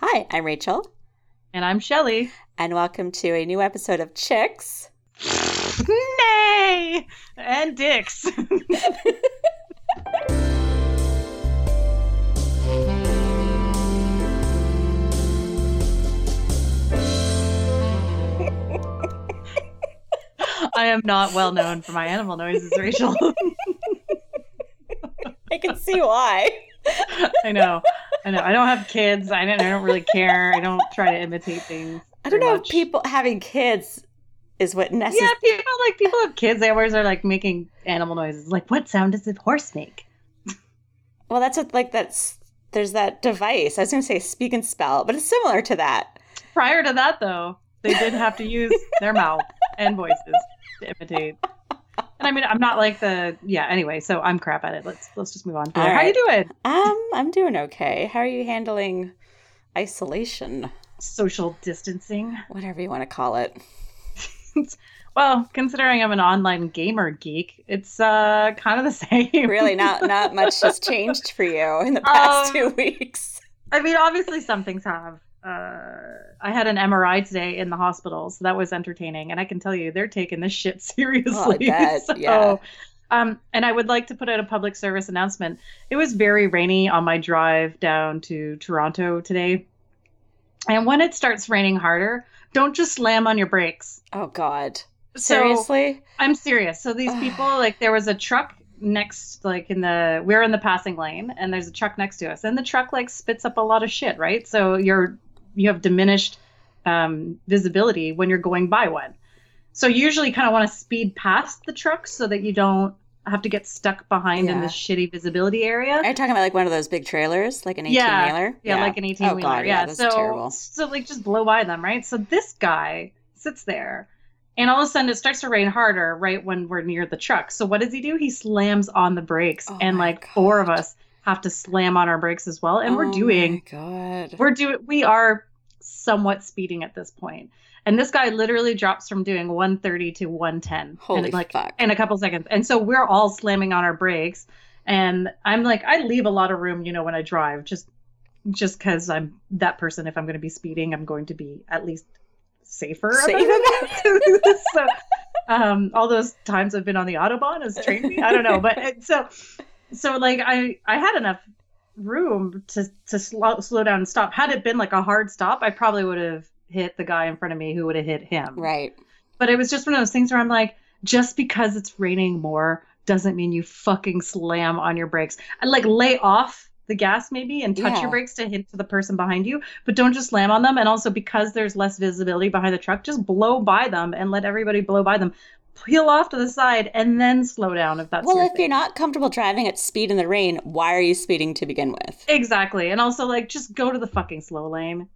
Hi, I'm Rachel, And I'm Shelly. and welcome to a new episode of Chicks. Nay! And dicks. I am not well known for my animal noises, Rachel. I can see why. I know. I know. I don't have kids. I don't, I don't really care. I don't try to imitate things. I don't know much. if people having kids is what necessary. Yeah, people like people have kids. They always are like making animal noises. Like, what sound does a horse make? Well, that's what like that's there's that device. I was going to say speak and spell, but it's similar to that. Prior to that, though, they did have to use their mouth and voices to imitate. And I mean, I'm not like the yeah. Anyway, so I'm crap at it. Let's let's just move on. All How right. you doing? Um, I'm doing okay. How are you handling isolation? Social distancing. Whatever you want to call it. Well, considering I'm an online gamer geek, it's uh kind of the same. Really, not not much has changed for you in the past Um, two weeks. I mean, obviously some things have. Uh, I had an MRI today in the hospital, so that was entertaining. And I can tell you, they're taking this shit seriously. bet, so, yeah. Um, and I would like to put out a public service announcement. It was very rainy on my drive down to Toronto today. And when it starts raining harder, don't just slam on your brakes. Oh God. So- Seriously? I'm serious. So these people, like, there was a truck next, like, in the we're in the passing lane, and there's a truck next to us, and the truck like spits up a lot of shit, right? So you're you have diminished um, visibility when you're going by one. So you usually kind of want to speed past the truck so that you don't have to get stuck behind in Yeah. this shitty visibility area. Are you talking about like one of those big trailers, like an 18 Yeah. wheeler? Yeah, like an 18 wheeler. Oh wheeler. God, yeah, yeah, that's so terrible. so like just blow by them, right? So this guy sits there, and all of a sudden it starts to rain harder right when we're near the truck. So what does he do? He slams on the brakes, Oh and like four of us have to slam on our brakes as well. And Oh we're doing God. we're doing we are somewhat speeding at this point. And this guy literally drops from doing 130 to 110 Holy in like fuck. in a couple seconds. And so we're all slamming on our brakes. And I'm like, I leave a lot of room, you know, when I drive, just just because I'm that person. If I'm going to be speeding, I'm going to be at least safer. about Safe it. so, um, all those times I've been on the autobahn has trained me. I don't know, but so, so like I I had enough room to to slow slow down and stop. Had it been like a hard stop, I probably would have hit the guy in front of me who would have hit him Right. but it was just one of those things where I'm like, just because it's raining more doesn't mean you fucking slam on your brakes. And like lay off the gas maybe and touch Yeah. your brakes to hint to the person behind you, but don't just slam on them. And also because there's less visibility behind the truck, just blow by them and let everybody blow by them. Peel off to the side and then slow down if that's Well, if thing. you're not comfortable driving at speed in the rain, why are you speeding to begin with? Exactly. And also like just go to the fucking slow lane.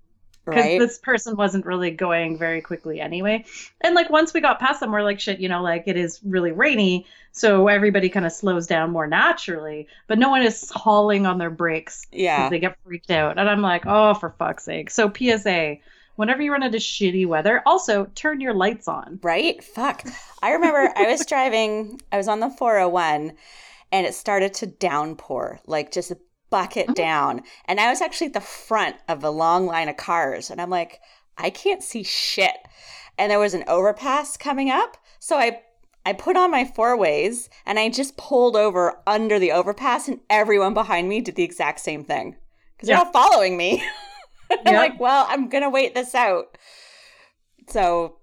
because Right? this person wasn't really going very quickly anyway. And like once we got past them, we're like, shit, you know, like it is really rainy, so everybody kind of slows down more naturally. But no one is hauling on their brakes yeah. they get freaked out. And I'm like, oh, for fuck's sake. So PSA, whenever you run into shitty weather, also turn your lights on. Right? Fuck. I remember I was driving, I was on the 401 and it started to downpour, like just a bucket oh. down. And I was actually at the front of a long line of cars. And I'm like, I can't see shit. And there was an overpass coming up. So I I put on my four ways and I just pulled over under the overpass and everyone behind me did the exact same thing. Because they're Yeah. all following me. I'm like, well, I'm gonna wait this out. So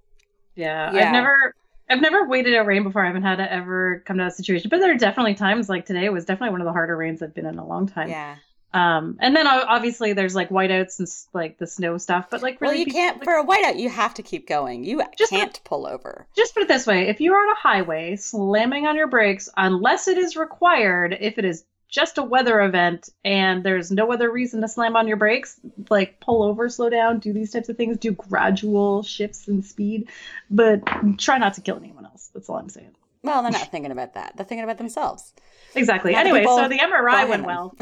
Yeah, Yeah. I've never. I've never waited out rain before. I haven't had to ever come to that situation, but there are definitely times like today was definitely one of the harder rains I've been in a long time. yeah. Um, and then obviously there's like whiteouts and like the snow stuff, but like really, well, you can't like, for a whiteout. You have to keep going. You Just- can't pull over. just put it this way: if you are on a highway slamming on your brakes, unless it is required, if it is just a weather event and there's no other reason to slam on your brakes, like pull over, slow down, do these types of things, do gradual shifts in speed, but try not to kill anyone else. That's all I'm saying. Well, they're not thinking about that. They're thinking about themselves. Exactly. Not Anyway, so the MRI went them. well.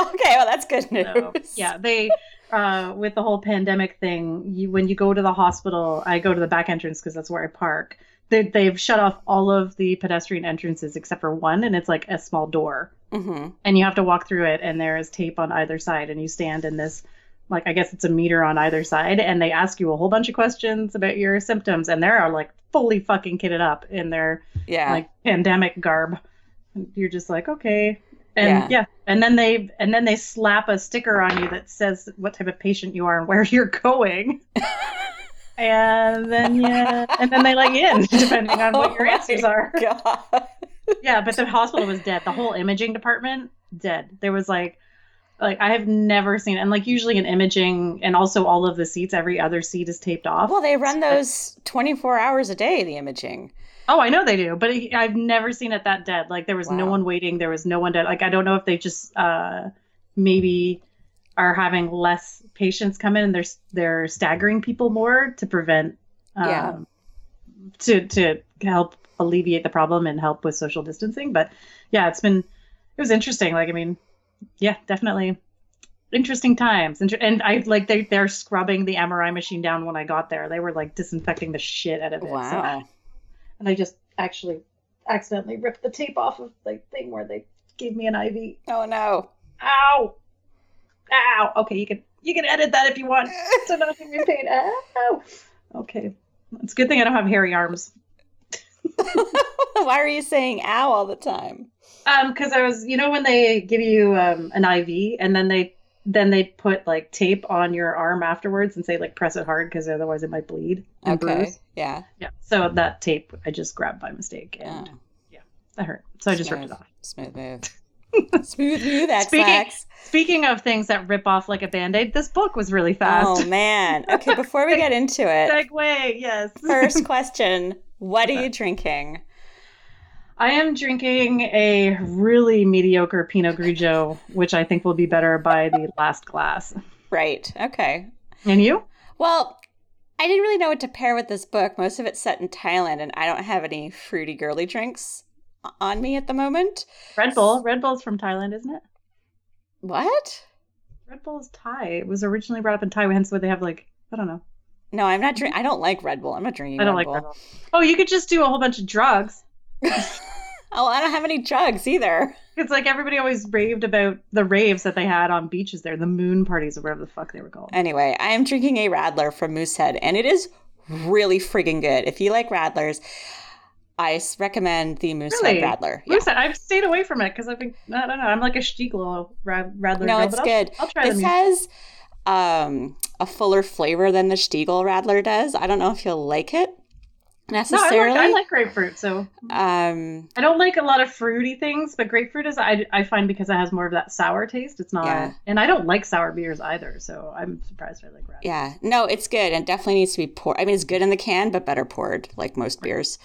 okay, well that's good news. So, yeah, they uh, with the whole pandemic thing, you when you go to the hospital, I go to the back entrance because that's where I park. They, they've shut off all of the pedestrian entrances except for one, and it's like a small door, hmm and you have to walk through it, and there is tape on either side, and you stand in this like I guess it's a meter on either side, and they ask you a whole bunch of questions about your symptoms, and they're like fully fucking kitted up in their Yeah. like pandemic garb. And You're just like, okay. And Yeah. yeah. and then they and then they slap a sticker on you that says what type of patient you are and where you're going. and then yeah, and then they let you in depending on what your Oh answers are. God. Yeah, but the hospital was dead. The whole imaging department dead. There was like like I have never seen and like usually in imaging and also all of the seats every other seat is taped off. Well, they run those 24 hours a day, the imaging. Oh, I know they do, but I've never seen it that dead. Like there was no one waiting. There was no one dead. Like I don't know if they just uh maybe are having less patients come in and they're they're staggering people more to prevent um, Yeah. to to help alleviate the problem and help with social distancing. But yeah, it's been it was interesting. Like I mean, yeah, definitely interesting times. Inter- and I like they they're scrubbing the MRI machine down when I got there. They were like disinfecting the shit out of it. So- Wow. and I just actually accidentally ripped the tape off of the thing where they gave me an IV. Oh, no. Ow! Ow! Okay, you can you can edit that if you want. So not be pain. Ow! Okay, it's a good thing I don't have hairy arms. Why are you saying ow all the time? Um, because I was, you know, when they give you um an IV and then they then they put like tape on your arm afterwards and say like press it hard because otherwise it might bleed and Okay. bruise. Yeah. Yeah. So that tape I just grabbed by mistake and Oh, that hurt. So I just ripped it off. Smooth move. Smooth move, X Speaking-. Speaking of things that rip off like a band-aid, this book was really fast. Oh, man. Okay, before we get into it, Segue, yes. first question What are you drinking? I am drinking a really mediocre Pinot Grigio, which I think will be better by the last glass. Right. Okay. And you? Well, I didn't really know what to pair with this book. Most of it's set in Thailand, and I don't have any fruity girly drinks on me at the moment. Red Bull. Red Bull's from Thailand, isn't it? What? Red Bull is Thai. It was originally brought up in Thai, hence why they have like I don't know. No, I'm not drinking. I don't like Red Bull. I'm not drinking I don't Red like Bull. Red Bull. Oh, you could just do a whole bunch of drugs. Oh, I don't have any drugs either. It's like everybody always raved about the raves that they had on beaches there, the moon parties or whatever the fuck they were called. Anyway, I am drinking a Radler from Moosehead, and it is really freaking good. If you like Radlers, I recommend the Moosehead Really? Radler. Yeah. Listen, I've stayed away from it because I've been I don't know. I'm like a Stiegl Rad, Radler. No, girl, it's but I'll- good. I'll, try It them. says um, a fuller flavor than the Stiegl Radler does. I don't know if you'll like it No, I necessarily. like, I like grapefruit. So um, I don't like a lot of fruity things, but grapefruit is I, I find because it has more of that sour taste. It's not, Yeah. and I don't like sour beers either. So I'm surprised I like Radler. yeah, no, it's good and definitely needs to be poured. I mean, it's good in the can, but better poured, like most beers.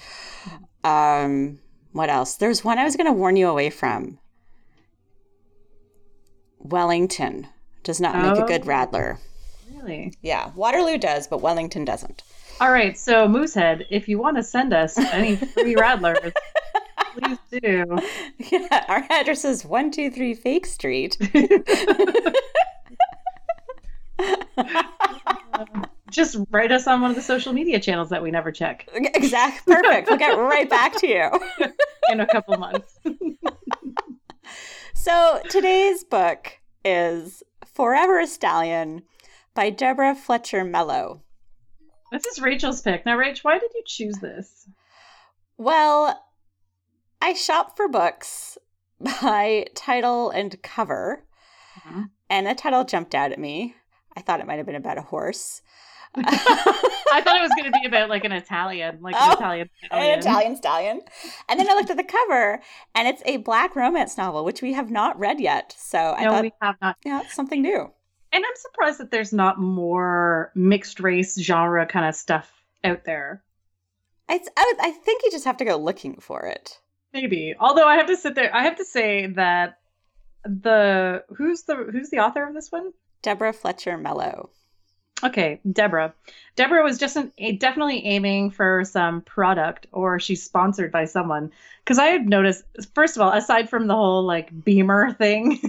Um, what else? There's one I was going to warn you away from. Wellington does not make a oh. good Oh. Radler. Really. Yeah, Waterloo does, but Wellington doesn't. All right. So Moosehead, if you want to send us any free Radlers, please do. Yeah, our address is 123 Fake Street. Just write us on one of the social media channels that we never check exact. Perfect. We'll get right back to you. in a couple months. So today's book is Forever a Stallion by Deborah Fletcher Mello. This is Rachel's pick. Now, Rach, why did you choose this? Well, I shop for books by title and cover, Mhm. and the title jumped out at me. I thought it might have been about a horse. I thought it was going to be about like an Italian, like Oh, an Italian. stallion. an Italian stallion. And then I looked at the cover, and it's a black romance novel, which we have not read yet. So I No, thought, we have not. yeah, it's something new. And I'm surprised that there's not more mixed race genre kind of stuff out there. I, I, I think you just have to go looking for it. Maybe. Although I have to sit there, I have to say that the who's the who's the author of this one? Deborah Fletcher Mello. Okay, Deborah. Deborah was just an, a, definitely aiming for some product, or she's sponsored by someone. Because I had noticed, first of all, aside from the whole like Beamer thing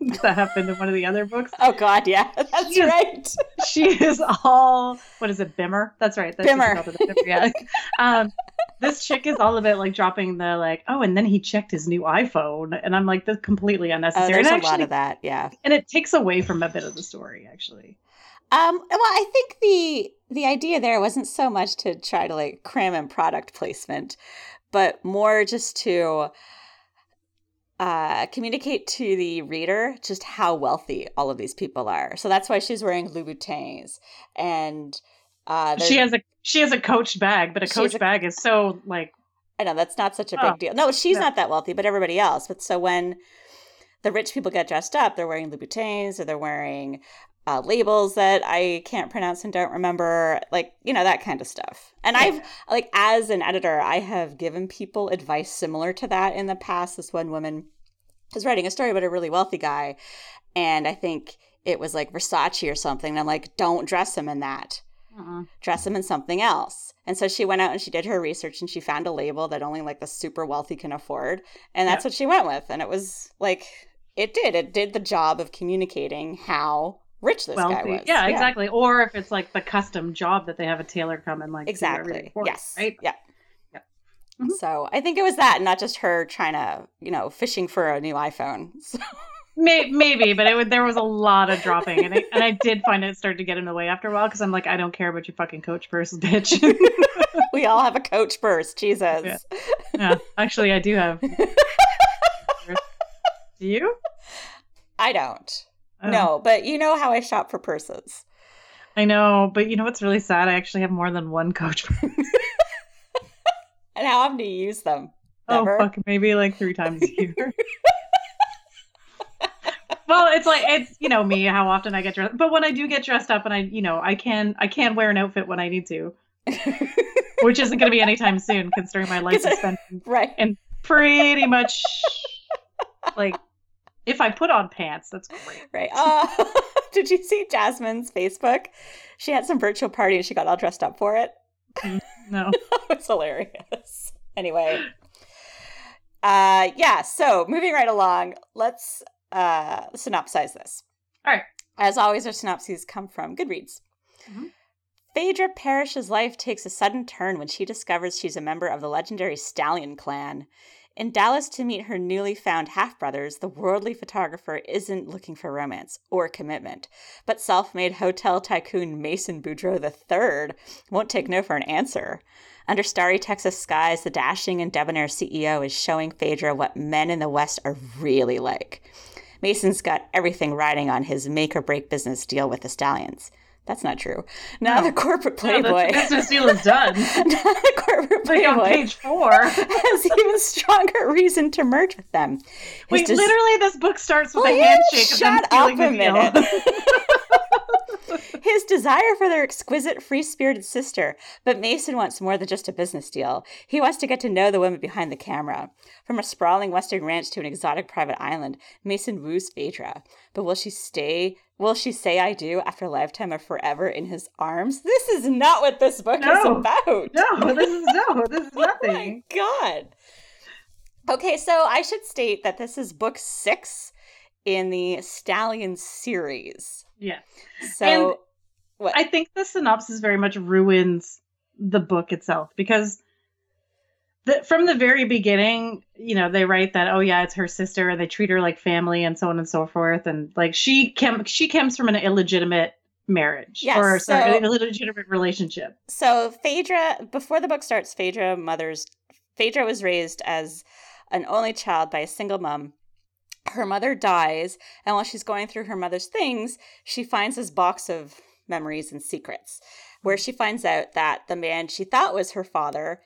that happened in one of the other books, Oh God, yeah, that's Yes. right. she is all what is it, Bimmer? That's right. That's Bimmer. Yeah. um, this chick is all about like dropping the like, oh, and then he checked his new iPhone, and I'm like, that's completely Oh, unnecessary. there's and a lot of that. Yeah. and it takes away from a bit of the story, actually. Um, well, I think the the idea there wasn't so much to try to like cram in product placement, but more just to uh, communicate to the reader just how wealthy all of these people are. So that's why she's wearing Louboutins, and uh, She has a she has a Coach bag, but a Coach a- bag is so like I know that's not such a big Oh, deal. No, she's no. not that wealthy, but everybody else. But so when the rich people get dressed up, they're wearing Louboutins or they're wearing uh, labels that I can't pronounce and don't remember, like you know that kind of stuff. And I've like as an editor, I have given people advice similar to that in the past. This one woman was writing a story about a really wealthy guy, and I think it was like Versace or something. And I'm like, don't dress him in that uh-uh. dress him in something else. And so she went out and she did her research and she found a label that only like the super wealthy can afford. And that's Yeah. what she went with. And it was like, it did. It did the job of communicating how rich this guy wealthy. was. Yeah, exactly. Or if it's like the custom job that they have a tailor come and like Exactly. Yes. right? Yeah. Yeah. Mhm. So I think it was that, not just her trying to, you know, fishing for a new iPhone. So, May- maybe, but it would, there was a lot of dropping, and I, and I did find it started to get in the way after a while because I'm like, I don't care about your fucking coach purse, bitch. we all have a coach burst. Jesus. Yeah. yeah, actually, I do have. do you? I don't. Oh, No, but you know how I shop for purses. I know, but you know what's really sad? I actually have more than one coach purse. And how often do you use them? Oh fuck, maybe like three times a year. well, it's like it's you know me how often I get dressed, but when I do get dressed up and I you know I can I can wear an outfit when I need to, which isn't going to be anytime soon considering my life is spent right. And pretty much like if I put on pants, that's great. Right. Uh, did you see Jasmine's Facebook? She had some virtual party and she got all dressed up for it. No, it's hilarious. Anyway. Uh yeah, so moving right along, let's uh synopsize this. All right. As always, our synopses come from Goodreads. Mhm. Phaedra Parrish's life takes a sudden turn when she discovers she's a member of the legendary Stallion clan. In Dallas to meet her newly found half brothers, the worldly photographer isn't looking for romance or commitment. But self made hotel tycoon Mason Boudreaux III won't take no for an answer. Under starry Texas skies, the dashing and debonair CEO is showing Phaedra what men in the West are really like. Mason's got everything riding on his make or break business deal with the Stallions. That's not true. Now No. the corporate No, the playboy. business deal is done. now the corporate Like on playboy page four. has even stronger reason to merge with them. Wait, des- literally, this book starts with a handshake. and shut up a minute. His desire for their exquisite, free spirited sister, but Mason wants more than just a business deal. He wants to get to know the woman behind the camera. From a sprawling western ranch to an exotic private island, Mason woos Phaedra. But will she stay? Will she say I do after a lifetime of forever in his arms? This is not what this book is about. no, this is no, this is Oh my nothing. god. Okay, so I should state that this is book six in the Stallion series. Yeah. So And what? I think the synopsis very much ruins the book itself because the, from the very beginning, you know, they write that oh yeah, it's her sister, and they treat her like family, and so on and so forth, and like she came she comes from an illegitimate marriage Yes, or sorry, an illegitimate relationship. So Phaedra, before the book starts, Phaedra mother's Phaedra was raised as an only child by a single mom. Her mother dies, and while she's going through her mother's things, she finds this box of memories and secrets, where she finds out that the man she thought was her father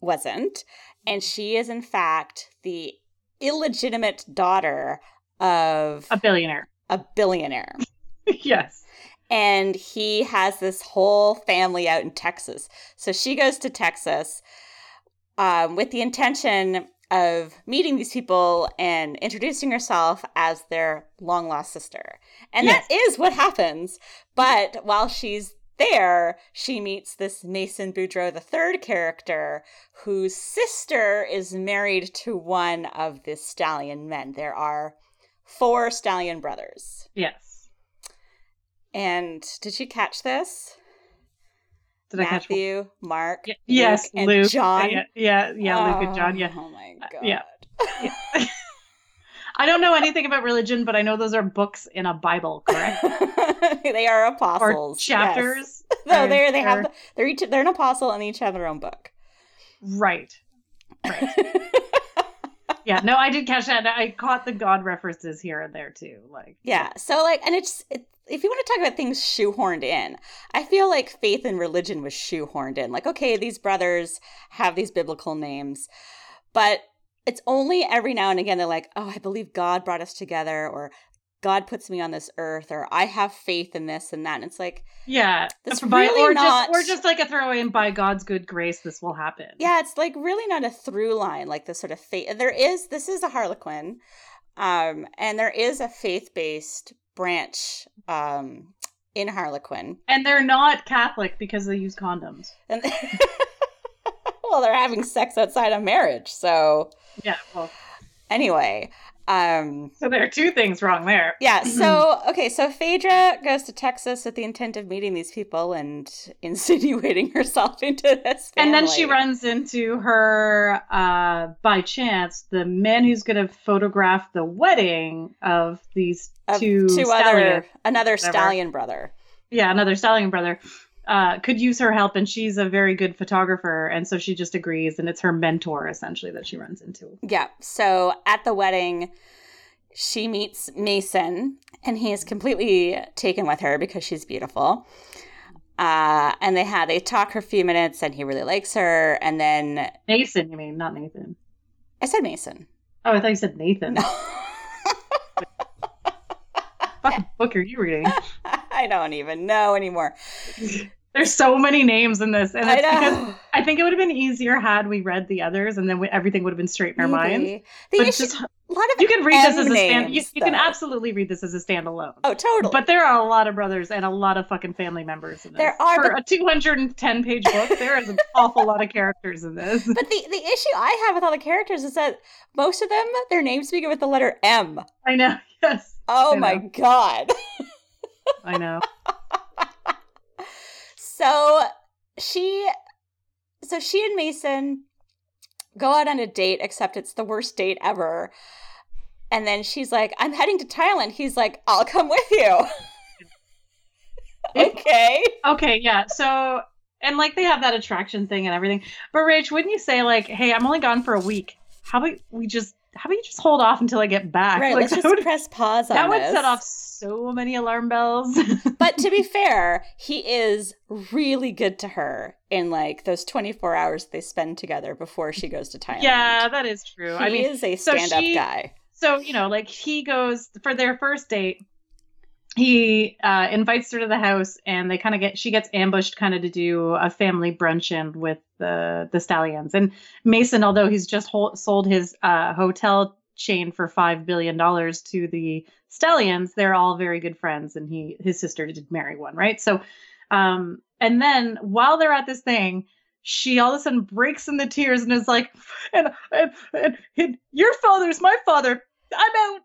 wasn't, and she is in fact the illegitimate daughter of A billionaire. a billionaire yes. and he has this whole family out in Texas. So she goes to Texas um, with the intention of meeting these people and introducing herself as their long lost sister. And that is what happens. But while she's there, she meets this Mason Boudreaux third character whose sister is married to one of the stallion men. There are four stallion brothers. Yes. And did you catch this? Did I catch? Matthew, Mark, Y- yes, Luke, and Luke. John. Yeah, yeah, yeah, Luke and John. Yeah. Oh my Uh, god. yeah. I don't know anything about religion, but I know those are books in a Bible, correct? they are or apostles. yes. chapters. No, or- they're they have they're each they're an apostle and they each have their own book. right. Yeah, no, I did catch that. I caught the God references here and there too. Like, yeah. So like, and it's it, if you want to talk about things shoehorned in, I feel like faith and religion was shoehorned in. Like, okay, these brothers have these biblical names, but it's only every now and again they're like, oh, I believe God brought us together, or God puts me on this earth, or I have faith in this and that. And it's like, yeah, by- really or not- just or just like a throw in by God's good grace, this will happen. yeah, it's like really not a through line, like the sort of faith. There is this is a Harlequin, um, and there is a faith based branch um in Harlequin. and they're not Catholic because they use condoms. And well, they're having sex outside of marriage. So Yeah, well, anyway, um, so there are two things wrong there. yeah. So okay, so Phaedra goes to Texas with the intent of meeting these people and insinuating herself into this. And then she runs into her, uh, by chance, the man who's going to photograph the wedding of these Of two, two other another whatever. stallion brother. yeah, another stallion brother, uh, could use her help, and she's a very good photographer, and so she just agrees, and it's her mentor essentially that she runs into. Yeah. So at the wedding, she meets Mason, and he is completely taken with her because she's beautiful. Uh, and they had they talk for a few minutes, and he really likes her. And then Mason, you mean, not Nathan? I said Mason. Oh, I thought you said Nathan. What book are you reading? I don't even know anymore. There's so many names in this, and I know. I think it would have been easier had we read the others, and then we, everything would have been straight in our minds. The But issue, just a lot of you can read this M as a stand. You, you can absolutely read this as a standalone. oh totally. But there are a lot of brothers and a lot of fucking family members in this. There are, for but- a 210 page book. There is an awful lot of characters in this. but the the issue I have with all the characters is that most of them their names begin with the letter M. I know. Yes, Oh I my know. god. I know. So she so she and Mason go out on a date, except it's the worst date ever. And then she's like, I'm heading to Thailand. He's like, I'll come with you. okay. Okay, yeah. So and like they have that attraction thing and everything. But Rach, wouldn't you say like, hey, I'm only gone for a week. How about we just how about you just hold off until I get back? Right, like let's just would, press pause on that would set off so many alarm bells. But to be fair, he is really good to her in like those 24 hours they spend together before she goes to Thailand. yeah, that is true. He I mean, is a stand-up she- guy. so you know like he goes for their first date he uh, invites her to the house and they kind of get she gets ambushed kind of to do a family brunch in with the the stallions. And mason although he's just hol- sold his uh, hotel chain for five billion dollars to the stallions they're all very good friends and he his sister did marry one right? So um and then while they're at this thing she all of a sudden breaks into tears and is like and and, and, and your father's my father. I'm out.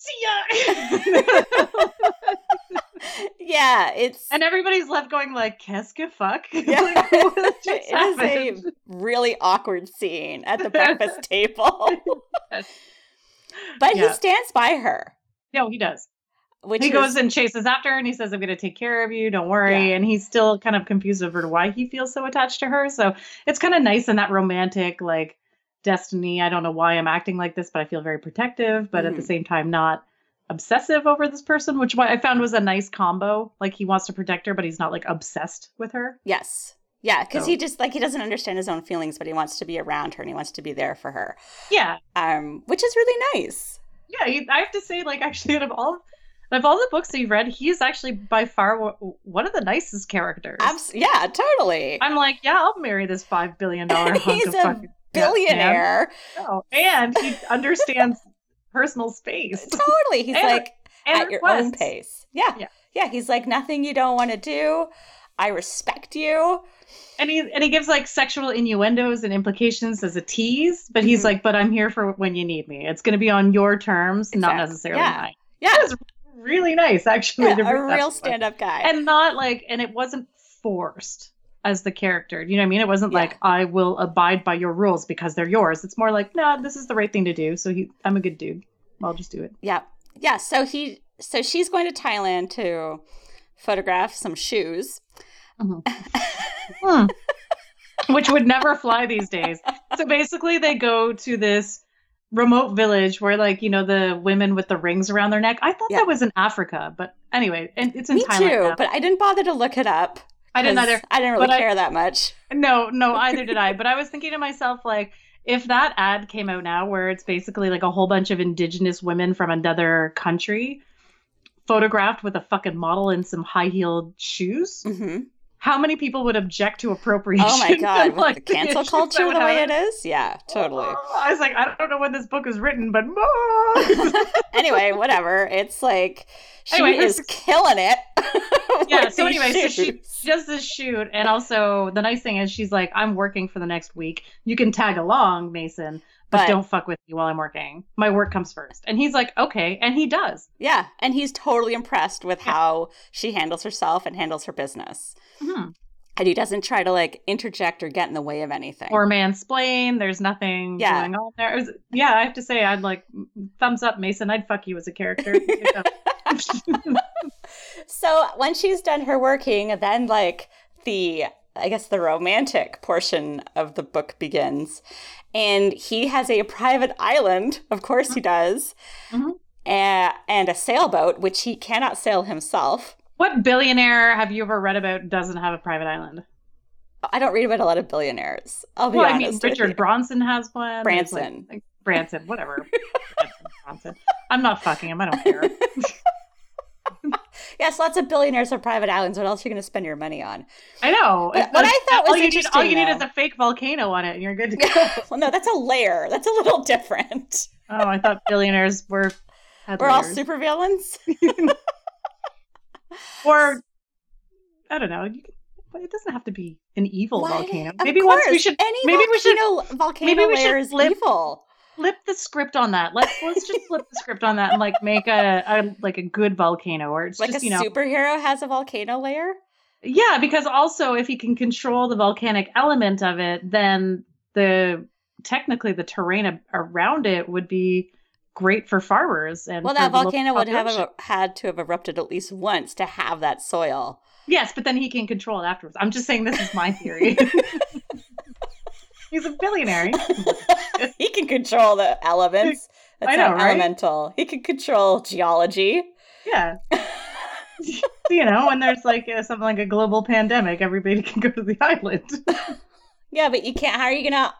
See ya. Yeah, it's and everybody's left going like, "Qu'est-ce que fuck?" Yeah. Like, what just it is happened? a really awkward scene at the breakfast table. but he stands by her, No, he does. which he is, goes and chases after her, and he says, "I'm going to take care of you. Don't worry." Yeah. And he's still kind of confused over why he feels so attached to her. So it's kind of nice in that romantic like destiny. I don't know why I'm acting like this, but I feel very protective, but at the Mhm. same time not obsessive over this person, which I found was a nice combo. Like he wants to protect her, but he's not like obsessed with her. yes, yeah, because So- he just like he doesn't understand his own feelings, but he wants to be around her and he wants to be there for her, Yeah, um, which is really nice. yeah. I have to say, like actually, out of all of all the books that you've read, he's actually by far w- one of the nicest characters. Abs- yeah, totally. I'm like, yeah, I'll marry this five billion dollar He's of a fucking Billionaire, Oh, and he understands personal space totally. He's And- like and at your own pace. Yeah, Yeah. yeah. He's like nothing you don't want to do. I respect you. And he and he gives like sexual innuendos and implications as a tease, but he's Mhm. like, "But I'm here for when you need me. It's going to be on your terms, not necessarily Yeah. mine." Yeah, That was really nice, actually. yeah a real stand-up guy. and not like, and it wasn't forced. As the character. You know what I mean? It wasn't Yeah. like I will abide by your rules because they're yours. It's more like, no, this is the right thing to do. So he, I'm a good dude. I'll just do it. Yeah. Yeah. So he so she's going to Thailand to photograph some shoes. Hmm. Which would never fly these days. So basically, they go to this remote village where, like, you know, the women with the rings around their neck. I thought Yeah. that was in Africa, but anyway, and it's in Me Thailand. too, now. but I didn't bother to look it up. I didn't either. I didn't really But I- care that much. No, no, either did I. But I was thinking to myself, like, if that ad came out now, where it's basically like a whole bunch of indigenous women from another country photographed with a fucking model in some high heeled shoes, hmm how many people would object to appropriation? Oh my god, like, the cancel culture the way happen? it is? Yeah, totally. I was like, I don't know when this book was written, but anyway, whatever. It's like she Anyway, is killing it. yeah. So anyway, so she shoes. does this shoot, and also the nice thing is she's like, I'm working for the next week. You can tag along, Mason, but, But- don't fuck with me while I'm working. My work comes first. And he's like, okay, and he does. Yeah, and he's totally impressed with how she handles herself and handles her business. Mhm. And he doesn't try to like interject or get in the way of anything. Or mansplain. There's nothing Yeah. going on there. Was- yeah, I have to say, I'd like thumbs up, Mason. I'd fuck you as a character. So when she's done her working, then like the I guess the romantic portion of the book begins. And he has a private island, of course he does, Mhm. a- and a sailboat, which he cannot sail himself. what billionaire have you ever read about doesn't have a private island? I don't read about a lot of billionaires. I'll be Well, I mean, Richard you. Branson has one. There's, like- Branson. like, Branson, whatever. Branson, Branson. I'm not fucking him. I don't care. Yes, lots of billionaires have private islands. What else are you going to spend your money on? I know. What- I thought all was you need, all you interesting, need is a fake volcano on it, and you're good to go. well, no, that's a layer. That's a little different. oh, I thought billionaires were. had We're all layers. super villains. or I don't know. You, but it doesn't have to be an evil Why? volcano. Maybe once we should Any maybe we should volcano, volcano maybe we should flip- evil. Flip the script on that. Let's let's just flip the script on that and like make a, a like a good volcano, or it's Like just a you know superhero has a volcano layer. Yeah, because also if he can control the volcanic element of it, then the technically the terrain a- around it would be great for farmers and Well, that volcano would have a, had to have erupted at least once to have that soil. yes, but then he can control it afterwards. I'm just saying this is my theory. He's a billionaire. he can control the elements. That's I know, right? elemental. He can control geology. Yeah. you know, when there's like uh, something like a global pandemic, everybody can go to the island. Yeah, but you can't. How are you gonna?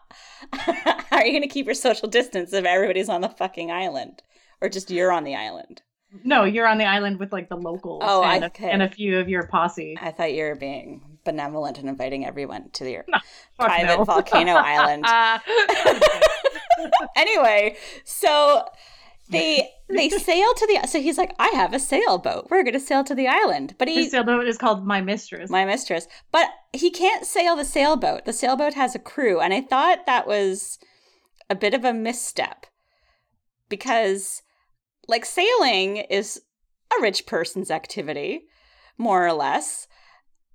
how are you gonna keep your social distance if everybody's on the fucking island, or just you're on the island? no, you're on the island with like the locals Oh, and, okay. and a few of your posse. I thought you were being benevolent and inviting everyone to your Fuck private no. volcano island. anyway, so they they sail to the. So he's like, I have a sailboat. We're gonna sail to the island, but he His sailboat is called My Mistress. my mistress. But he can't sail the sailboat. The sailboat has a crew, and I thought that was a bit of a misstep because, like, sailing is a rich person's activity, more or less.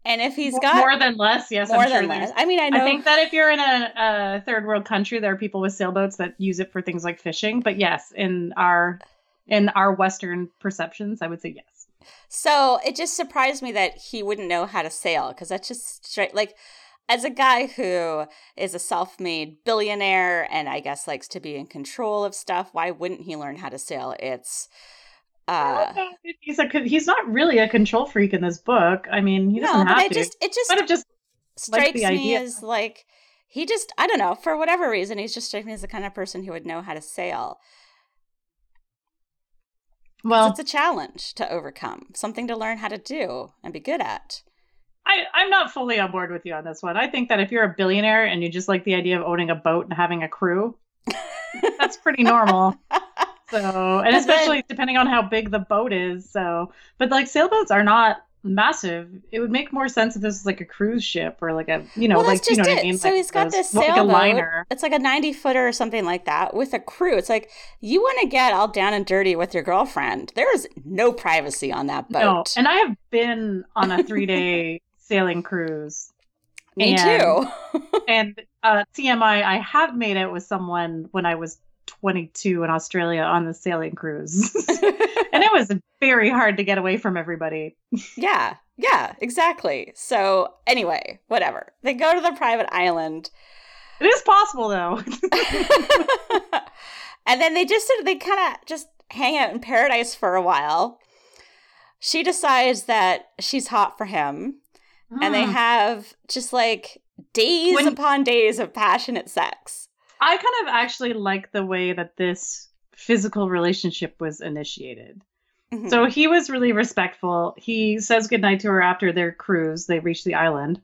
And if he's got more than less, yes. more I'm sure than there's- less, I mean, I know. I think that if you're in a, a third world country, there are people with sailboats that use it for things like fishing. But yes, in our in our Western perceptions, I would say yes. So it just surprised me that he wouldn't know how to sail because that's just straight like as a guy who is a self-made billionaire and I guess likes to be in control of stuff, why wouldn't he learn how to sail? It's uh he's a he's not really a control freak in this book. I mean, he doesn't no, have I to. just it just have just strikes me idea. as like he just I don't know, for whatever reason, he's just striking me as the kind of person who would know how to sail. well, it's a challenge to overcome, something to learn how to do and be good at. I, I'm not fully on board with you on this one. I think that if you're a billionaire and you just like the idea of owning a boat and having a crew, that's pretty normal. So, and especially depending on how big the boat is. So, but like sailboats are not massive. It would make more sense if this was like a cruise ship or like a, you know, well, like you know it. what I mean. So like he's got those- this like sailboat. a liner. It's like a ninety footer or something like that with a crew. It's like you want to get all down and dirty with your girlfriend. There is no privacy on that boat. No, and I have been on a three day sailing cruise. Me And- too. And uh, TMI, I have made it with someone when I was 22 in Australia on the sailing cruise. and it was very hard to get away from everybody. yeah, yeah, exactly. So, anyway, whatever. They go to the private island. It is possible though. and then they just sort of, they kind of just hang out in paradise for a while. She decides that she's hot for him, and they Mm. have just like days When- upon days of passionate sex. I kind of actually like the way that this physical relationship was initiated. Mhm. So he was really respectful. He says goodnight to her after their cruise. They reach the island.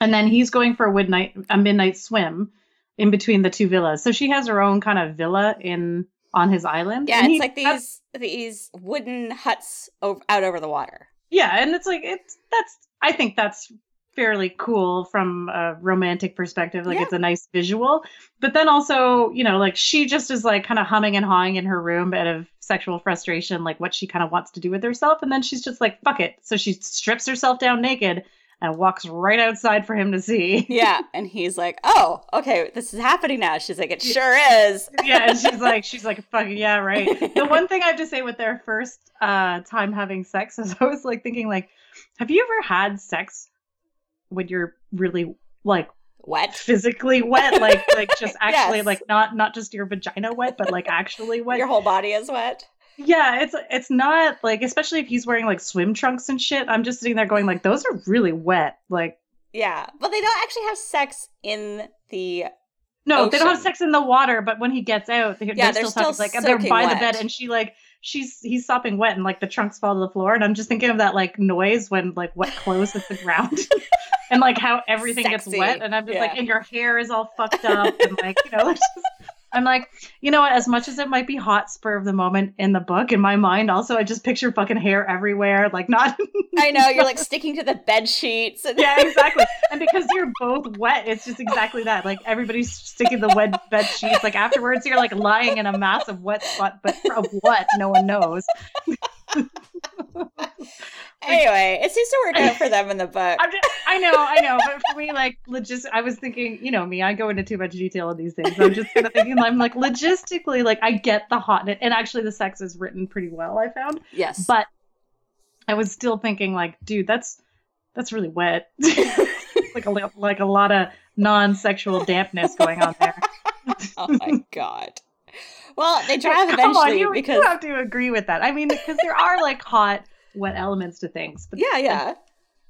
And then he's going for a midnight a midnight swim in between the two villas. So she has her own kind of villa in on his island. yeah, And it's he- like these these wooden huts over, out over the water. Yeah, and it's like it's that's I think that's fairly cool from a romantic perspective. Like Yeah. it's a nice visual. But then also, you know, like she just is like kind of humming and hawing in her room out of sexual frustration, like what she kind of wants to do with herself. And then she's just like, fuck it. So she strips herself down naked and walks right outside for him to see. Yeah, and he's like, "Oh, okay, this is happening now." She's like, "It sure is." yeah, and she's like, she's like, fucking yeah, right. The one thing I have to say with their first uh time having sex is I was like thinking like, have you ever had sex when you're really like Wet. physically wet, like like just actually Yes. like not not just your vagina wet, but like actually wet. Your whole body is wet. Yeah, it's it's not like especially if he's wearing like swim trunks and shit. I'm just sitting there going like those are really wet. Like Yeah, but they don't actually have sex in the. no, they don't have sex in the water, but when he gets out, they're, Yeah, they're, they're still, talking, still like they're by the bed, and she like she's he's sopping wet, and like the trunks fall to the floor, and I'm just thinking of that like noise when like wet clothes hit the ground, and like how everything Sexy. gets wet, and I'm just like, and your hair is all fucked up, and like you know, it's just, I'm like, you know what? As much as it might be hot spur of the moment in the book, in my mind, also I just picture fucking hair everywhere, like not. I know you're like sticking to the bed sheets. And- yeah, exactly. And because you're both wet, it's just exactly that. Like everybody's sticking the wet bed sheets. Like afterwards, you're like lying in a mass of wet spot, but of what? No one knows. anyway, it seems to work out for them in the book. Just, I know, I know, but for me, like logist, I was thinking, you know, me, I go into too much detail on these things. I'm just kind of thinking, I'm like logistically, like I get the hot, and actually the sex is written pretty well. I found, yes, but I was still thinking, like, dude, that's that's really wet. like a like a lot of non-sexual dampness going on there. oh my god. Well, they drive Come on, eventually you, because you have to agree with that. I mean, because there are like hot, wet elements to things, but yeah, yeah,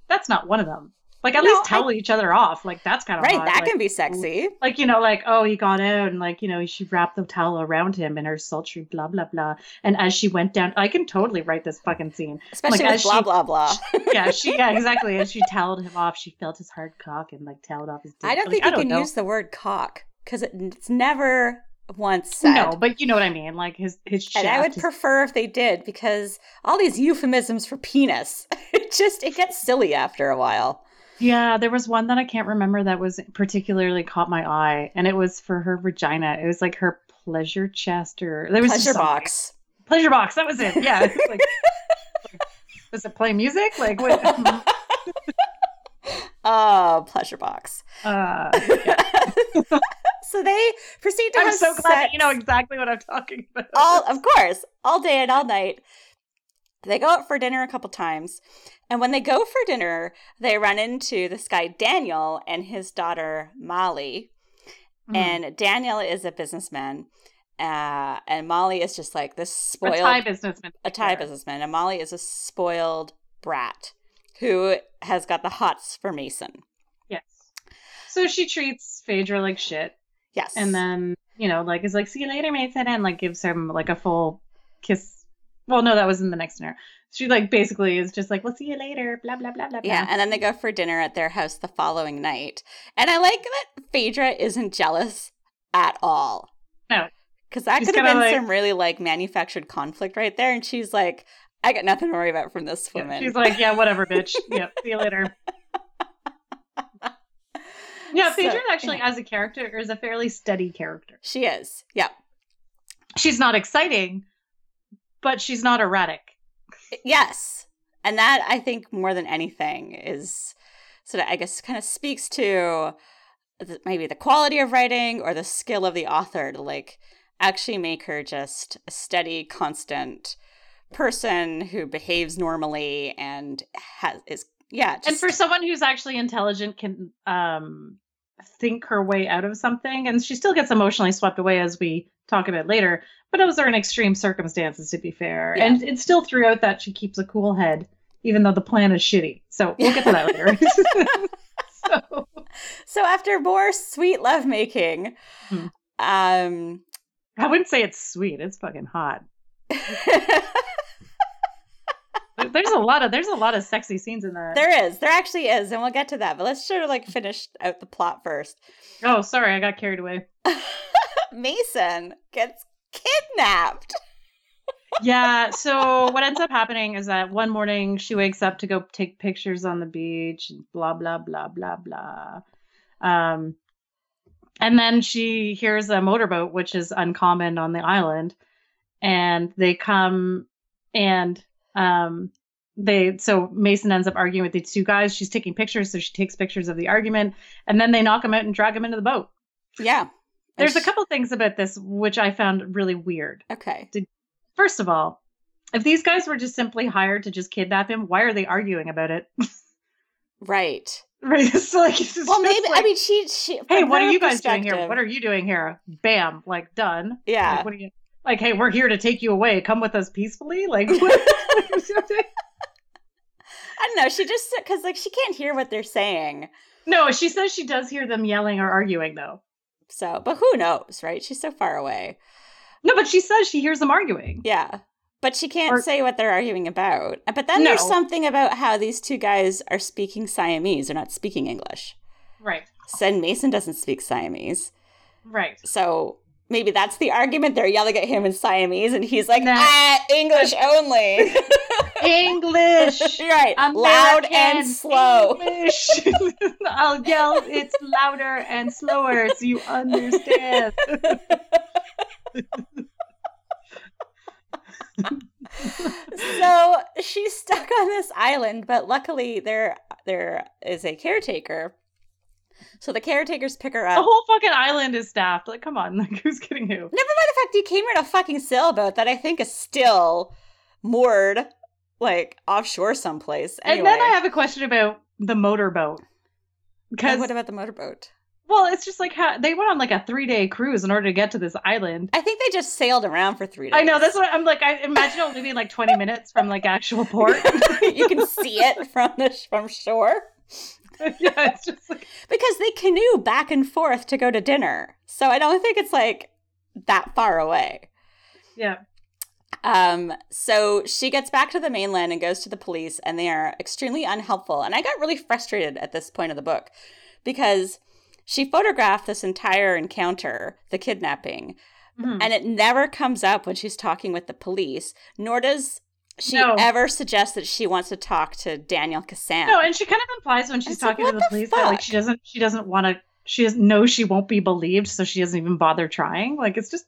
that's not one of them. Like at No, least tell each other off. Like that's kind of right. hot. That like, can be sexy. like you know, like oh, he got out, and like you know, she wrapped the towel around him in her sultry blah blah blah. And as she went down, I can totally write this fucking scene. Especially like, with as blah she- blah blah. Yeah, she yeah exactly. As she toweled him off, she felt his hard cock and like toweled off his. Dick. I don't Like, think you can know. use the word cock because it, it's never once said. No, but you know what I mean. Like his his shaft. and I would his- prefer if they did because all these euphemisms for penis, it just it gets silly after a while. Yeah, there was one that I can't remember that was particularly caught my eye, and it was for her vagina. It was like her pleasure chest, or there was Pleasure box. Pleasure box. That was it. Yeah. It's like, does it play music? Like what? Oh, pleasure box. Uh, so they proceed to I'm so glad that you know exactly what I'm talking about. all of course all day and all night they go out for dinner a couple times and when they go for dinner they run into this guy daniel and his daughter molly Mhm. and daniel is a businessman uh, and molly is just like this spoiled a Thai businessman. a Thai businessman, and Molly is a spoiled brat who has got the hots for Mason. Yes. So she treats Phaedra like shit, Yes, and then you know, like is like, "See you later, Mason," and like gives him like a full kiss. Well, no, that was in the next dinner. She like basically is just like, "We'll see you later," blah blah blah blah. yeah, blah. and then they go for dinner at their house the following night, and I like that Phaedra isn't jealous at all. No. because that She's could have been like- some really like manufactured conflict right there, and she's like, "I got nothing to worry about from this Yeah, woman." She's like, yeah, whatever, bitch. yep, see you later. Yeah, So, actually, yeah. as a character, is a fairly steady character. she is, yeah, She's not exciting, but she's not erratic. yes, and that I think more than anything is sort of, I guess kind of speaks to the, maybe the quality of writing or the skill of the author to like actually make her just a steady, constant person who behaves normally and has is yeah. Just, and for someone who's actually intelligent, can um think her way out of something, and she still gets emotionally swept away as we talk about later. But those are in extreme circumstances, to be fair. Yeah. And it's still throughout that she keeps a cool head, even though the plan is shitty. So we'll get to that later. so. so after more sweet lovemaking, Hmm. um, I wouldn't say it's sweet. It's fucking hot. There- There's a lot of there's a lot of sexy scenes in that. there is, there actually is, and we'll get to that. But let's sort of like finish out the plot first. Oh, sorry, I got carried away. Mason gets kidnapped. yeah so what ends up happening is that one morning she wakes up to go take pictures on the beach and blah blah blah blah blah um and then she hears a motorboat which is uncommon on the island and they come and um they so mason ends up arguing with these two guys she's taking pictures so she takes pictures of the argument and then they knock him out and drag him into the boat Yeah. there's a couple things about this which i found really weird Okay. First of all, if these guys were just simply hired to just kidnap him, why are they arguing about it? Right. right? It's like, it's Well, maybe I mean she. she hey, what are you guys doing here? What are you doing here? Bam, like done. Yeah. Like, what are you? Like, hey, we're here to take you away. Come with us peacefully. Like, what? I don't know. She just because like she can't hear what they're saying. no, she says she does hear them yelling or arguing though. So, but who knows, right? She's so far away. No, but she says she hears them arguing. Yeah. But she can't Or- say what they're arguing about. But then there's something about how these two guys are speaking Siamese. They're not speaking English. Right. Sen Mason doesn't speak Siamese. Right. So maybe that's the argument. They're yelling at him in Siamese, and he's like, Nah. ah, English only. English. right. Loud and slow. English. I'll yell it's louder and slower so you understand. so she's stuck on this island, but luckily there there is a caretaker. So the caretakers pick her up. The whole fucking island is staffed. Like, come on, like who's kidding who? Never mind the fact he came here in a fucking sailboat that I think is still moored like offshore someplace. Anyway. And then I have a question about the motorboat. Because what about the motorboat? well, it's just like how they went on like a three day cruise in order to get to this island. I think they just sailed around for three days. I know that's what I'm like. I imagine it only being like 20 minutes from like actual port. you can see it from the from shore yeah, it's just like because they canoe back and forth to go to dinner. So I don't think it's like that far away. yeah. Um, so she gets back to the mainland and goes to the police, and they are extremely unhelpful. And I got really frustrated at this point of the book because she photographed this entire encounter, the kidnapping, Mhm. and it never comes up when she's talking with the police, nor does she No. ever suggests that she wants to talk to Daniel Kassan. No, and she kind of implies when she's It's like, talking to the the police that like she doesn't she doesn't want to she doesn't know she won't be believed, so she doesn't even bother trying. Like it's just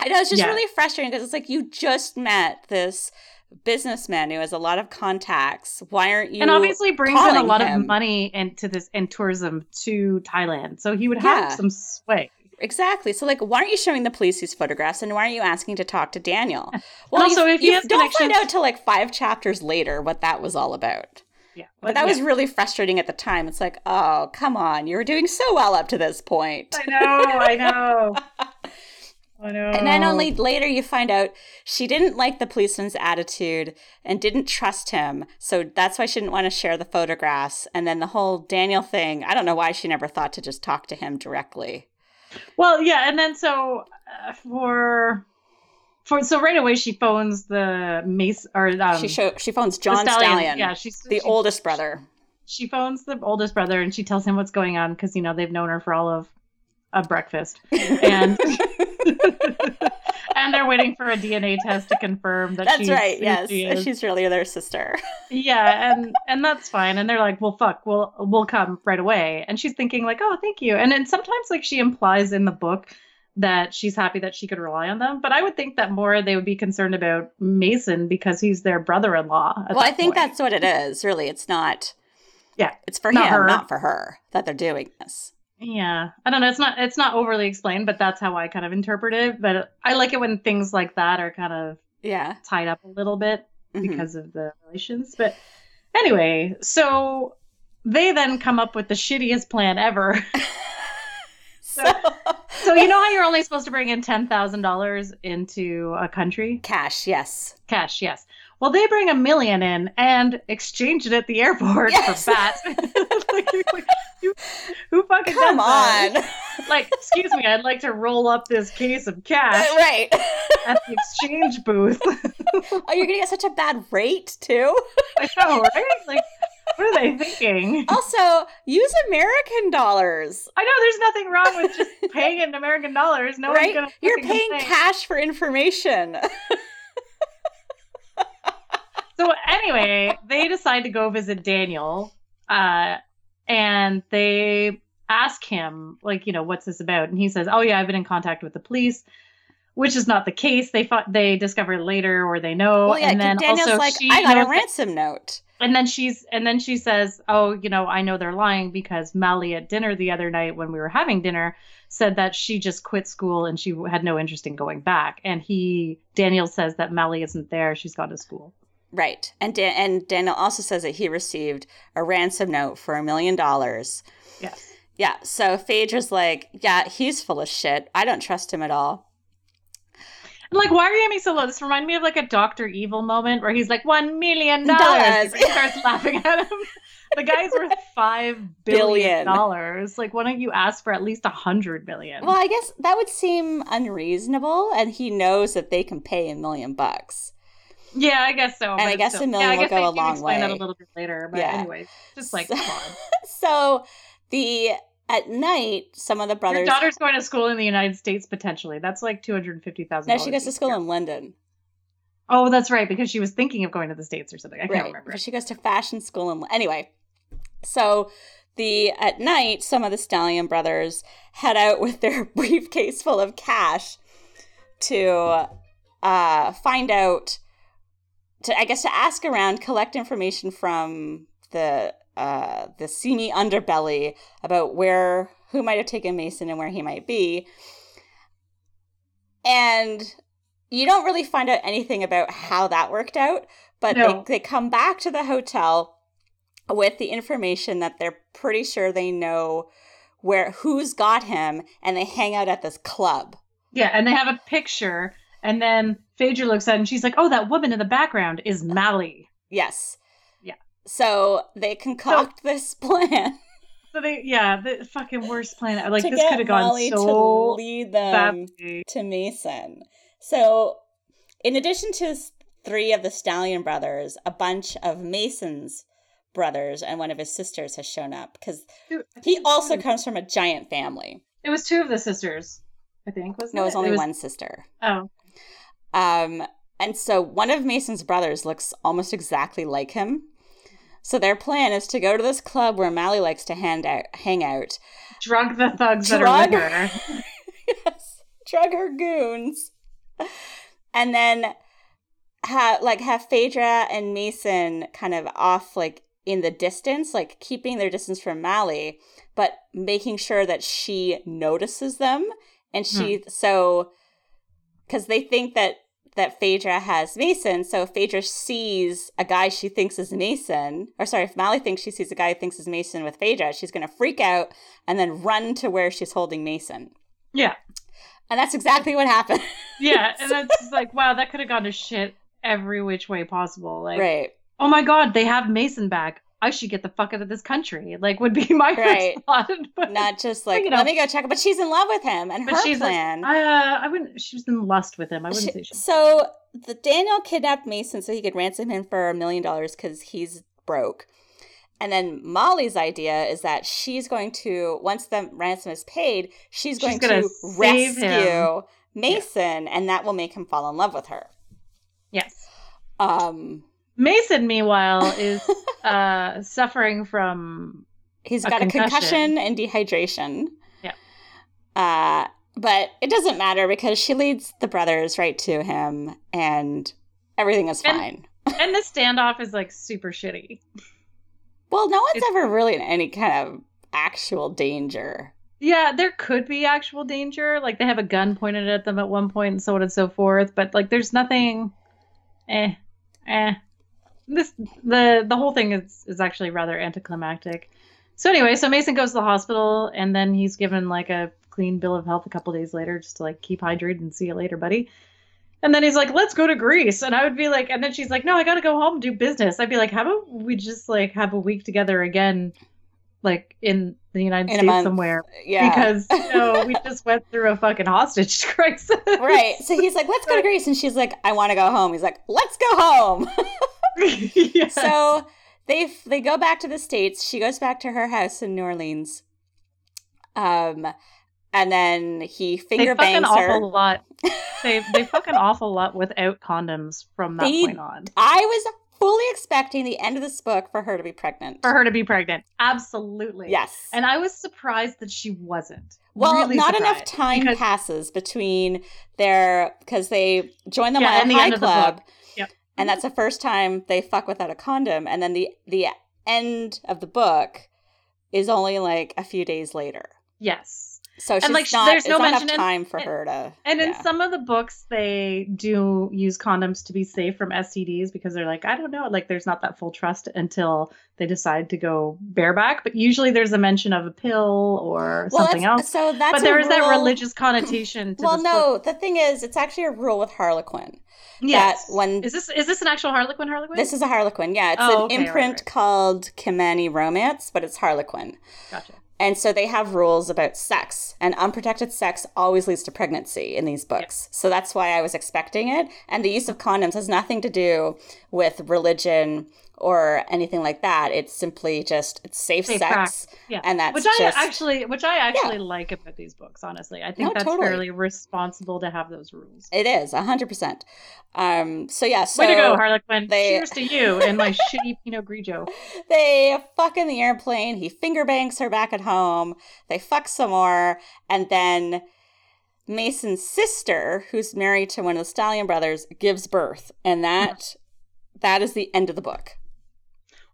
I know it's just Yeah. really frustrating because it's like you just met this businessman who has a lot of contacts. Why aren't you? and obviously brings in a lot him? of money into this and tourism to Thailand, so he would have Yeah. some sway. Exactly. So, like, why aren't you showing the police these photographs, and why aren't you asking to talk to Daniel? Well, also, you, if you has don't find out till like five chapters later what that was all about. Yeah, But that was really frustrating at the time. It's like, oh, come on, you were doing so well up to this point. I know, I know, I know. And then only later you find out she didn't like the policeman's attitude and didn't trust him. So that's why she didn't want to share the photographs. And then the whole Daniel thing, I don't know why she never thought to just talk to him directly. Well, yeah, and then so uh, for for so right away she phones the mace or um, she show, she phones John Stallion, Yeah, she's the she, oldest brother. She phones the oldest brother and she tells him what's going on because you know they've known her for all of a breakfast and and they're waiting for a DNA test to confirm that That's she's right. Yes, she she's really their sister. yeah and and that's fine and they're like well fuck we'll we'll come right away and she's thinking like oh thank you and then sometimes like she implies in the book that she's happy that she could rely on them but i would think that more they would be concerned about mason because he's their brother-in-law well, I think point. that's what it is. Really, it's not. Yeah. It's for Not him, her. not for her, that they're doing this. Yeah, I don't know. It's not it's not overly explained, but that's how I kind of interpret it. But I like it when things like that are kind of Yeah. tied up a little bit Mhm. because of the relations. But anyway, so they then come up with the shittiest plan ever. so, so you know how you're only supposed to bring in ten thousand dollars into a country? cash, yes. Cash, yes. Well, they bring a million in and exchange it at the airport Yes. for like, like, who, who fucking Come does that? on. Like, excuse me, I'd like to roll up this case of uh, cash right. at the exchange booth. Oh, you're gonna get such a bad rate too. I know, right? Like, what are they thinking? Also, use American dollars. I know there's nothing wrong with just paying in American dollars. No right? one's gonna. You're paying complain. cash for information. So anyway, they decide to go visit Daniel, uh, and they ask him, like, you know, what's this about? And he says, "Oh yeah, I've been in contact with the police." Which is not the case. They thought they discover later, or they know. well, yeah, and then Daniel's also like, I got a that- ransom note. and then she's and then she says, "Oh, you know, I know they're lying because Mally at dinner the other night when we were having dinner said that she just quit school and she had no interest in going back." And he Daniel says that Mally isn't there; she's gone to school. Right. And Dan- and Daniel also says that he received a ransom note for a million dollars. Yes. Yeah. So Phaedra's like, yeah, he's full of shit. I don't trust him at all. I'm like, why are you aiming so low? This reminded me of like a Doctor Evil moment where he's like one million Dollars. He starts laughing at him. The guy's worth five Billion. billion dollars. Like, why don't you ask for at least a hundred million? Well, I guess that would seem unreasonable, and he knows that they can pay a million bucks. Yeah, I guess so. And I guess still- a million yeah, will go a long explain that a little bit later. But Yeah. anyway, just like So- come on. So the at night, some of the Your brothers. daughter's going to school in the United States potentially. That's like two hundred fifty thousand. no, she goes to school in London. Oh, that's right, because she was thinking of going to the states or something. I can't right. remember. But she goes to fashion school in anyway. So the at night, some of the Stallion brothers head out with their briefcase full of cash to uh, find out. To I guess to ask around, collect information from the uh, the seamy underbelly about where who might have taken Mason and where he might be. And you don't really find out anything about how that worked out, but No. they, they come back to the hotel with the information that they're pretty sure they know where who's got him and they hang out at this club. Yeah, and they have a picture, and then Phaedra looks at and she's like, "Oh, that woman in the background is Mally." Yes. Yeah. So they concoct this plan So they, yeah, the fucking worst plan. Like this could have gone Molly to so lead them badly. to Mason. So, in addition to three of the Stallion brothers, a bunch of Mason's brothers and one of his sisters has shown up because he also comes from a giant family. It was two of the sisters, I think. Wasn't No, it was only It one sister. Oh, Um, and so one of Mason's brothers looks almost exactly like him. So their plan is to go to this club where Mally likes to hand out, hang out. drug the thugs that are Drug? with her. yes, drug her goons, and then have like have Phaedra and Mason kind of off like in the distance, like keeping their distance from Mally, but making sure that she notices them, and she so because they think that that Phaedra has Mason, so if Phaedra sees a guy she thinks is Mason, or sorry, if Molly thinks she sees a guy who thinks is Mason with Phaedra, she's gonna freak out and then run to where she's holding Mason. Yeah, And that's exactly what happened. yeah, and that's like, wow, that could have gone to shit every which way possible. Like, right. oh my god, they have Mason back. I should get the fuck out of this country. Like, would be my Right. first thought. But, Not just like, you know. let me go check. But she's in love with him and her she's plan. Like, uh, I wouldn't. She was in lust with him. I wouldn't She- say she. so the Daniel kidnapped Mason so he could ransom him for a million dollars because he's broke. And then Molly's idea is that she's going to, once the ransom is paid, she's She's going gonna rescue him. Mason, and that will make him fall in love with her. Yes. Um, Mason, meanwhile, is uh, suffering from. He's A got a concussion. concussion. and dehydration. Yeah. Uh, but it doesn't matter because she leads the brothers right to him and everything is And- fine. And the standoff is like super shitty. Well, no one's It's- ever really in any kind of actual danger. Yeah, there could be actual danger. Like they have a gun pointed at them at one point and so on and so forth. But like there's nothing eh eh. This the the whole thing is is actually rather anticlimactic. So anyway, so Mason goes to the hospital and then he's given like a clean bill of health a couple days later just to like keep hydrated and see you later, buddy. And then he's like, let's go to Greece. And I would be like, and then she's like, no, I got to go home and do business. I'd be like, how about we just like have a week together again, like in the United In States somewhere? Yeah. Because, you know, we just went through a fucking hostage crisis. right. So he's like, let's go to Greece. And she's like, I want to go home. He's like, let's go home. yeah. so they they go back to the states. She goes back to her house in New Orleans. Um, and then he they finger fucking bangs her. awful lot. They they fucking awful lot without condoms from that They- point on. I was fully expecting the end of this book for her to be pregnant. For her to be pregnant, absolutely. yes. And I was surprised that she wasn't. well, Really not enough time because- passes between their because they join the Yeah, Mile the High the Club, book. And that's the first time they fuck without a condom. And then the the end of the book is only like a few days later. Yes. So she's like, not. there's no enough mention in- time for her to. And in yeah. some of the books, they do use condoms to be safe from STDs because they're like, I don't know, like there's not that full trust until they decide to go bareback. But usually there's a mention of a pill or Well, something else. So that's But there is that religious connotation to Well, no, book. the thing is, it's actually a rule with Harlequin. Yes. That when Is this is this an actual Harlequin Harlequin? this is a Harlequin, yeah, it's Oh, an okay, right, imprint right. called Kimani Romance, but it's Harlequin. gotcha. And so they have rules about sex, and unprotected sex always leads to pregnancy in these books. So that's why I was expecting it. And the use of condoms has nothing to do with religion or anything like that. It's simply just it's safe, Safe sex, yeah. and that's Which I just actually which I actually like about these books, honestly. I think No, that's totally. fairly responsible to have those rules. it is hundred percent. Um, so yeah, so Way to go, Harlequin. they- Cheers to you and my shitty Pinot Grigio. They fuck in the airplane. He finger bangs her back at home. They fuck some more. And then Mason's sister, who's married to one of the Stallion brothers, gives birth. And that that is the end of the book.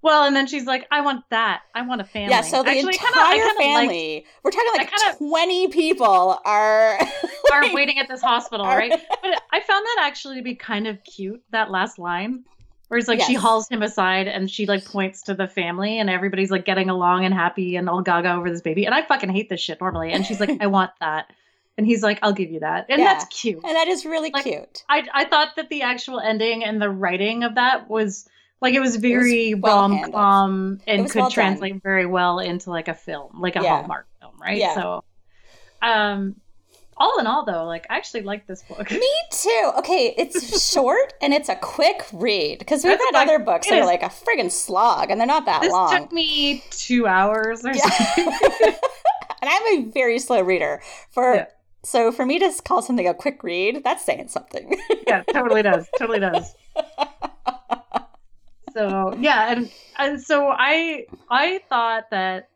Well, and then she's like, I want that. I want a family. Yeah, so the Actually, entire I kinda, I kinda family, we're talking like kinda- 20 people are. Like, are waiting at this hospital, Are- right? But I found that actually to be kind of cute, that last line. Where it's like she hauls him aside and she like points to the family and everybody's like getting along and happy and all gaga over this baby. And I fucking hate this shit normally. And she's like, I want that. And he's like, I'll give you that. And Yeah. that's cute. and that is really Like, cute. I I thought that the actual ending and the writing of that was like it was very rom com and could well done. translate very well into like a film, like a Yeah. Hallmark film, right? Yeah. So, um, all in all, though, like I actually like this book. Me too. Okay, it's short and it's a quick read because we've That's like- other books that are like a friggin' slog and they're not that This long. took me two hours or Yeah. something. and I'm a very slow reader. For Yeah. so for me to call something a quick read, that's saying something. yeah, totally does. Totally does. So yeah, and and so I I thought that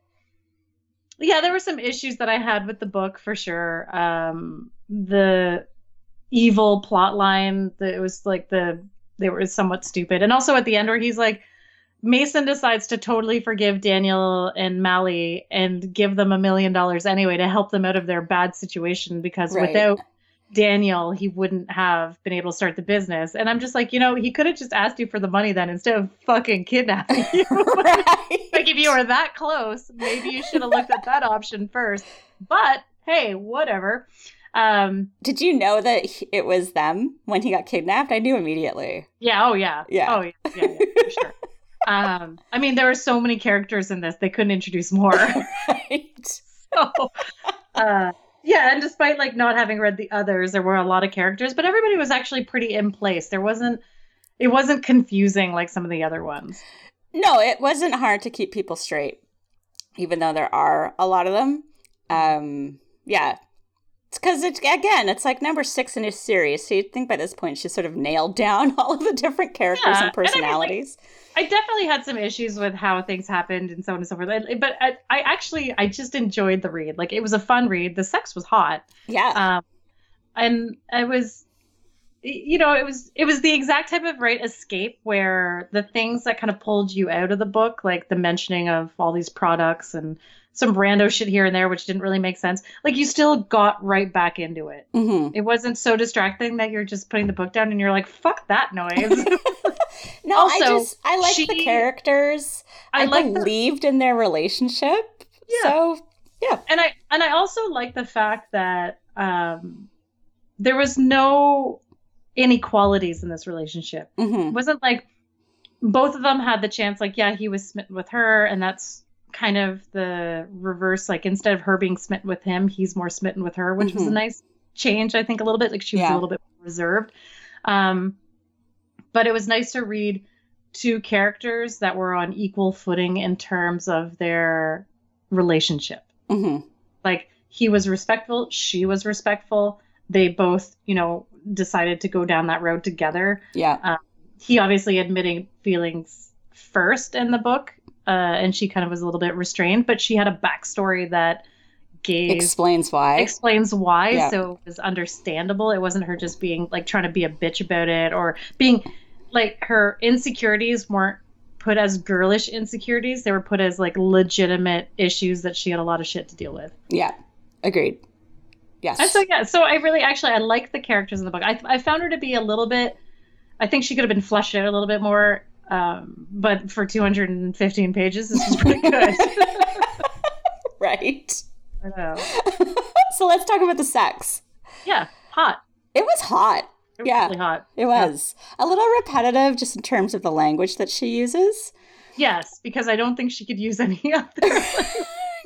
yeah, there were some issues that I had with the book for sure. Um, the evil plot line that it was like the they were somewhat stupid, and also at the end where he's like. Mason decides to totally forgive Daniel and Mally and give them a million dollars anyway to help them out of their bad situation because Right. without Daniel, he wouldn't have been able to start the business. And I'm just like, you know, he could have just asked you for the money then instead of fucking kidnapping you. right. like if you were that close, maybe you should have looked at that option first. But hey, whatever. Um, Did you know that it was them when he got kidnapped? I knew immediately. yeah, oh yeah. Yeah. Oh yeah, yeah, yeah for sure. Um, I mean, there were so many characters in this; they couldn't introduce more. right. so, uh, yeah, and despite like not having read the others, there were a lot of characters, but everybody was actually pretty in place. There wasn't, it wasn't confusing like some of the other ones. No, it wasn't hard to keep people straight, even though there are a lot of them. Um, yeah. It's because it's again, it's like number six in his series. So you'd think by this point she's sort of nailed down all of the different characters Yeah, and and I mean, like, personalities. I definitely had some issues with how things happened and so on and so forth. But I, I actually, I just enjoyed the read. Like it was a fun read. The sex was hot. yeah. Um, and it was, you know it was it was the exact type of right escape where the things that kind of pulled you out of the book like the mentioning of all these products and some rando shit here and there which didn't really make sense like you still got right back into it hmm it wasn't so distracting that you're just putting the book down and you're like fuck that noise No, I just I like the characters. I, i like the, believed in their relationship. Yeah. So yeah. and i and i also like the fact that um there was no inequalities in this relationship hmm it wasn't like both of them had the chance like yeah he was smitten with her and that's kind of the reverse like instead of her being smitten with him he's more smitten with her which was a Mhm. nice change i think a little bit like she was Yeah. a little bit reserved um but it was nice to read two characters that were on equal footing in terms of their relationship hmm like he was respectful she was respectful they both you know decided to go down that road together Yeah. he obviously admitting feelings first in the book uh, and she kind of was a little bit restrained but she had a backstory that gave Explains why. explains why Yeah. so it was understandable it wasn't her just being like trying to be a bitch about it or being like her insecurities weren't put as girlish insecurities they were put as like legitimate issues that she had a lot of shit to deal with yeah. Agreed. Yes. and so yeah, so I really actually I like the characters in the book. I I found her to be a little bit. I think she could have been fleshed out a little bit more. Um, but for 215 pages, this is pretty good. right. I know. so let's talk about the sex. Yeah, hot. It was hot. It was Yeah. really hot. It was a little repetitive just in terms of the language that she uses. Yes, because I don't think she could use any other.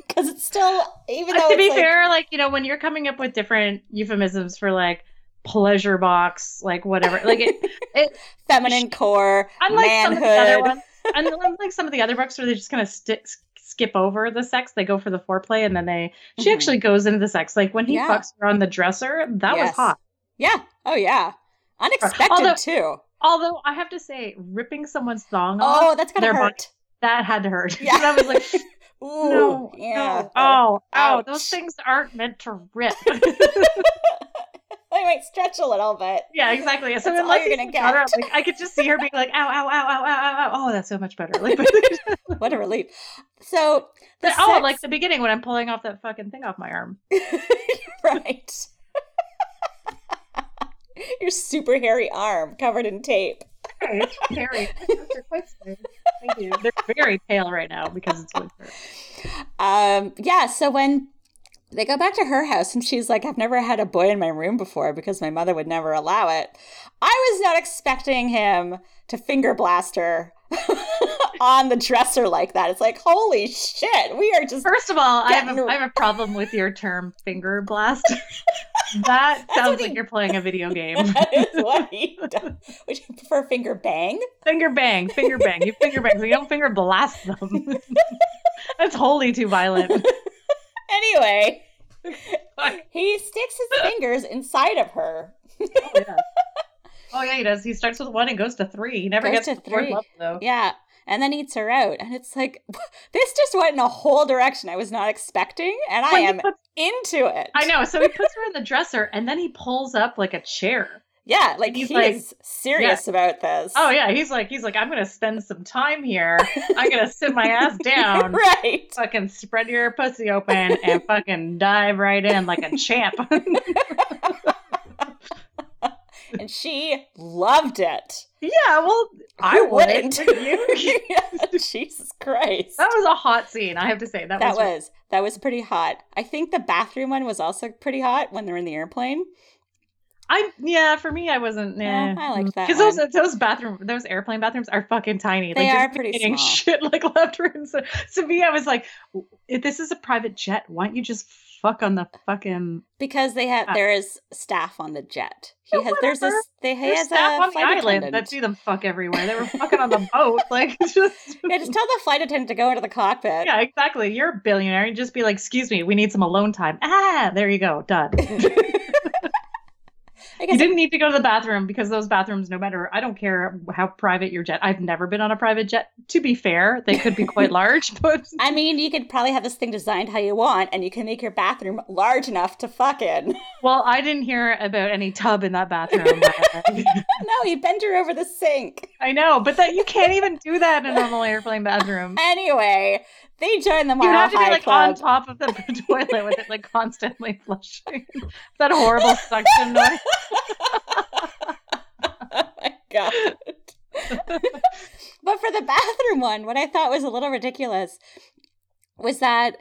Because it's still, even though to be like- fair, like you know, when you're coming up with different euphemisms for like pleasure box, like whatever, like it, it feminine core, unlike some of the other manhood. ones, and unlike some of the other books where they just kind of stick skip over the sex, they go for the foreplay, and then they she Mhm. actually goes into the sex. Like when he Yeah. fucks her on the dresser, that was hot. Yeah. Oh, yeah. Unexpected, Although- too. Although I have to say, ripping someone's thong off, Oh, that's their hurt. that had to hurt. Yeah. that was like, Ooh, no, yeah. no, oh, oh, those things aren't meant to rip. I might stretch a little bit. yeah, exactly. So That's all like you're gonna get. like I could just see her being like, ow, ow, ow, ow, ow, ow, ow. Oh, that's so much better. Like, What a relief. So, the oh, sex- like the beginning when I'm pulling off that fucking thing off my arm. right. Your super hairy arm covered in tape. Hairy. They're quite smooth. Thank you. They're very pale right now because it's winter. Um, yeah, so when they go back to her house and she's like, I've never had a boy in my room before because my mother would never allow it. I was not expecting him to finger blast her on the dresser like that. It's like, holy shit, we are just First of all, I have, Getting- a, I have a problem with your term finger blast. that sounds like he- you're playing a video game. that is what he does. Would you prefer finger bang? finger bang, finger bang. You finger bang. So you don't finger blast them. That's wholly too violent. Anyway, he sticks his fingers inside of her. Oh yeah. Oh yeah, he does. He starts with one and goes to three. He never Goes gets to to the fourth three. level though. Yeah. And then eats her out. And it's like, this just went in a whole direction I was not expecting. And I am puts- into it. I know. So he puts her in the dresser and then he pulls up like a chair. Yeah. Like He's he like- serious about this. Oh yeah, he's like he's like I'm gonna spend some time here. I'm gonna sit my ass down. right. Fucking spread your pussy open and fucking dive right in like a champ. And she loved it. yeah, well, I wouldn't? You? Yeah, Jesus Christ. That was a hot scene. I have to say that, that was. was that was pretty hot. I think the bathroom one was also pretty hot when they're in the airplane. I yeah. For me, I wasn't. Yeah, I liked that because those those bathroom those airplane bathrooms are fucking tiny. They like, are pretty getting small. shit like left, right, center. To me, I was like, if this is a private jet, why don't you just fuck on the fucking Because they have Ah. there is staff on the jet. He has there's this they he There's has staff a on the island attendant. that see them fuck everywhere. They were fucking on the boat, like just Yeah, just tell the flight attendant to go into the cockpit. yeah, exactly. You're a billionaire. You just be like, excuse me, we need some alone time. Ah, there you go, done. I You didn't need to go to the bathroom because those bathrooms, no matter, I don't care how private your jet. I've never been on a private jet. To be fair, they could be quite large, but I mean, you could probably have this thing designed how you want, and you can make your bathroom large enough to fuck in. well, I didn't hear about any tub in that bathroom. no, you bend her over the sink. I know, but that you can't even do that in a normal airplane bathroom. Anyway, they join the You Mile have to be like Club. on top of the toilet with it like constantly flushing. that horrible suction noise. oh my god. but for the bathroom one, what I thought was a little ridiculous was that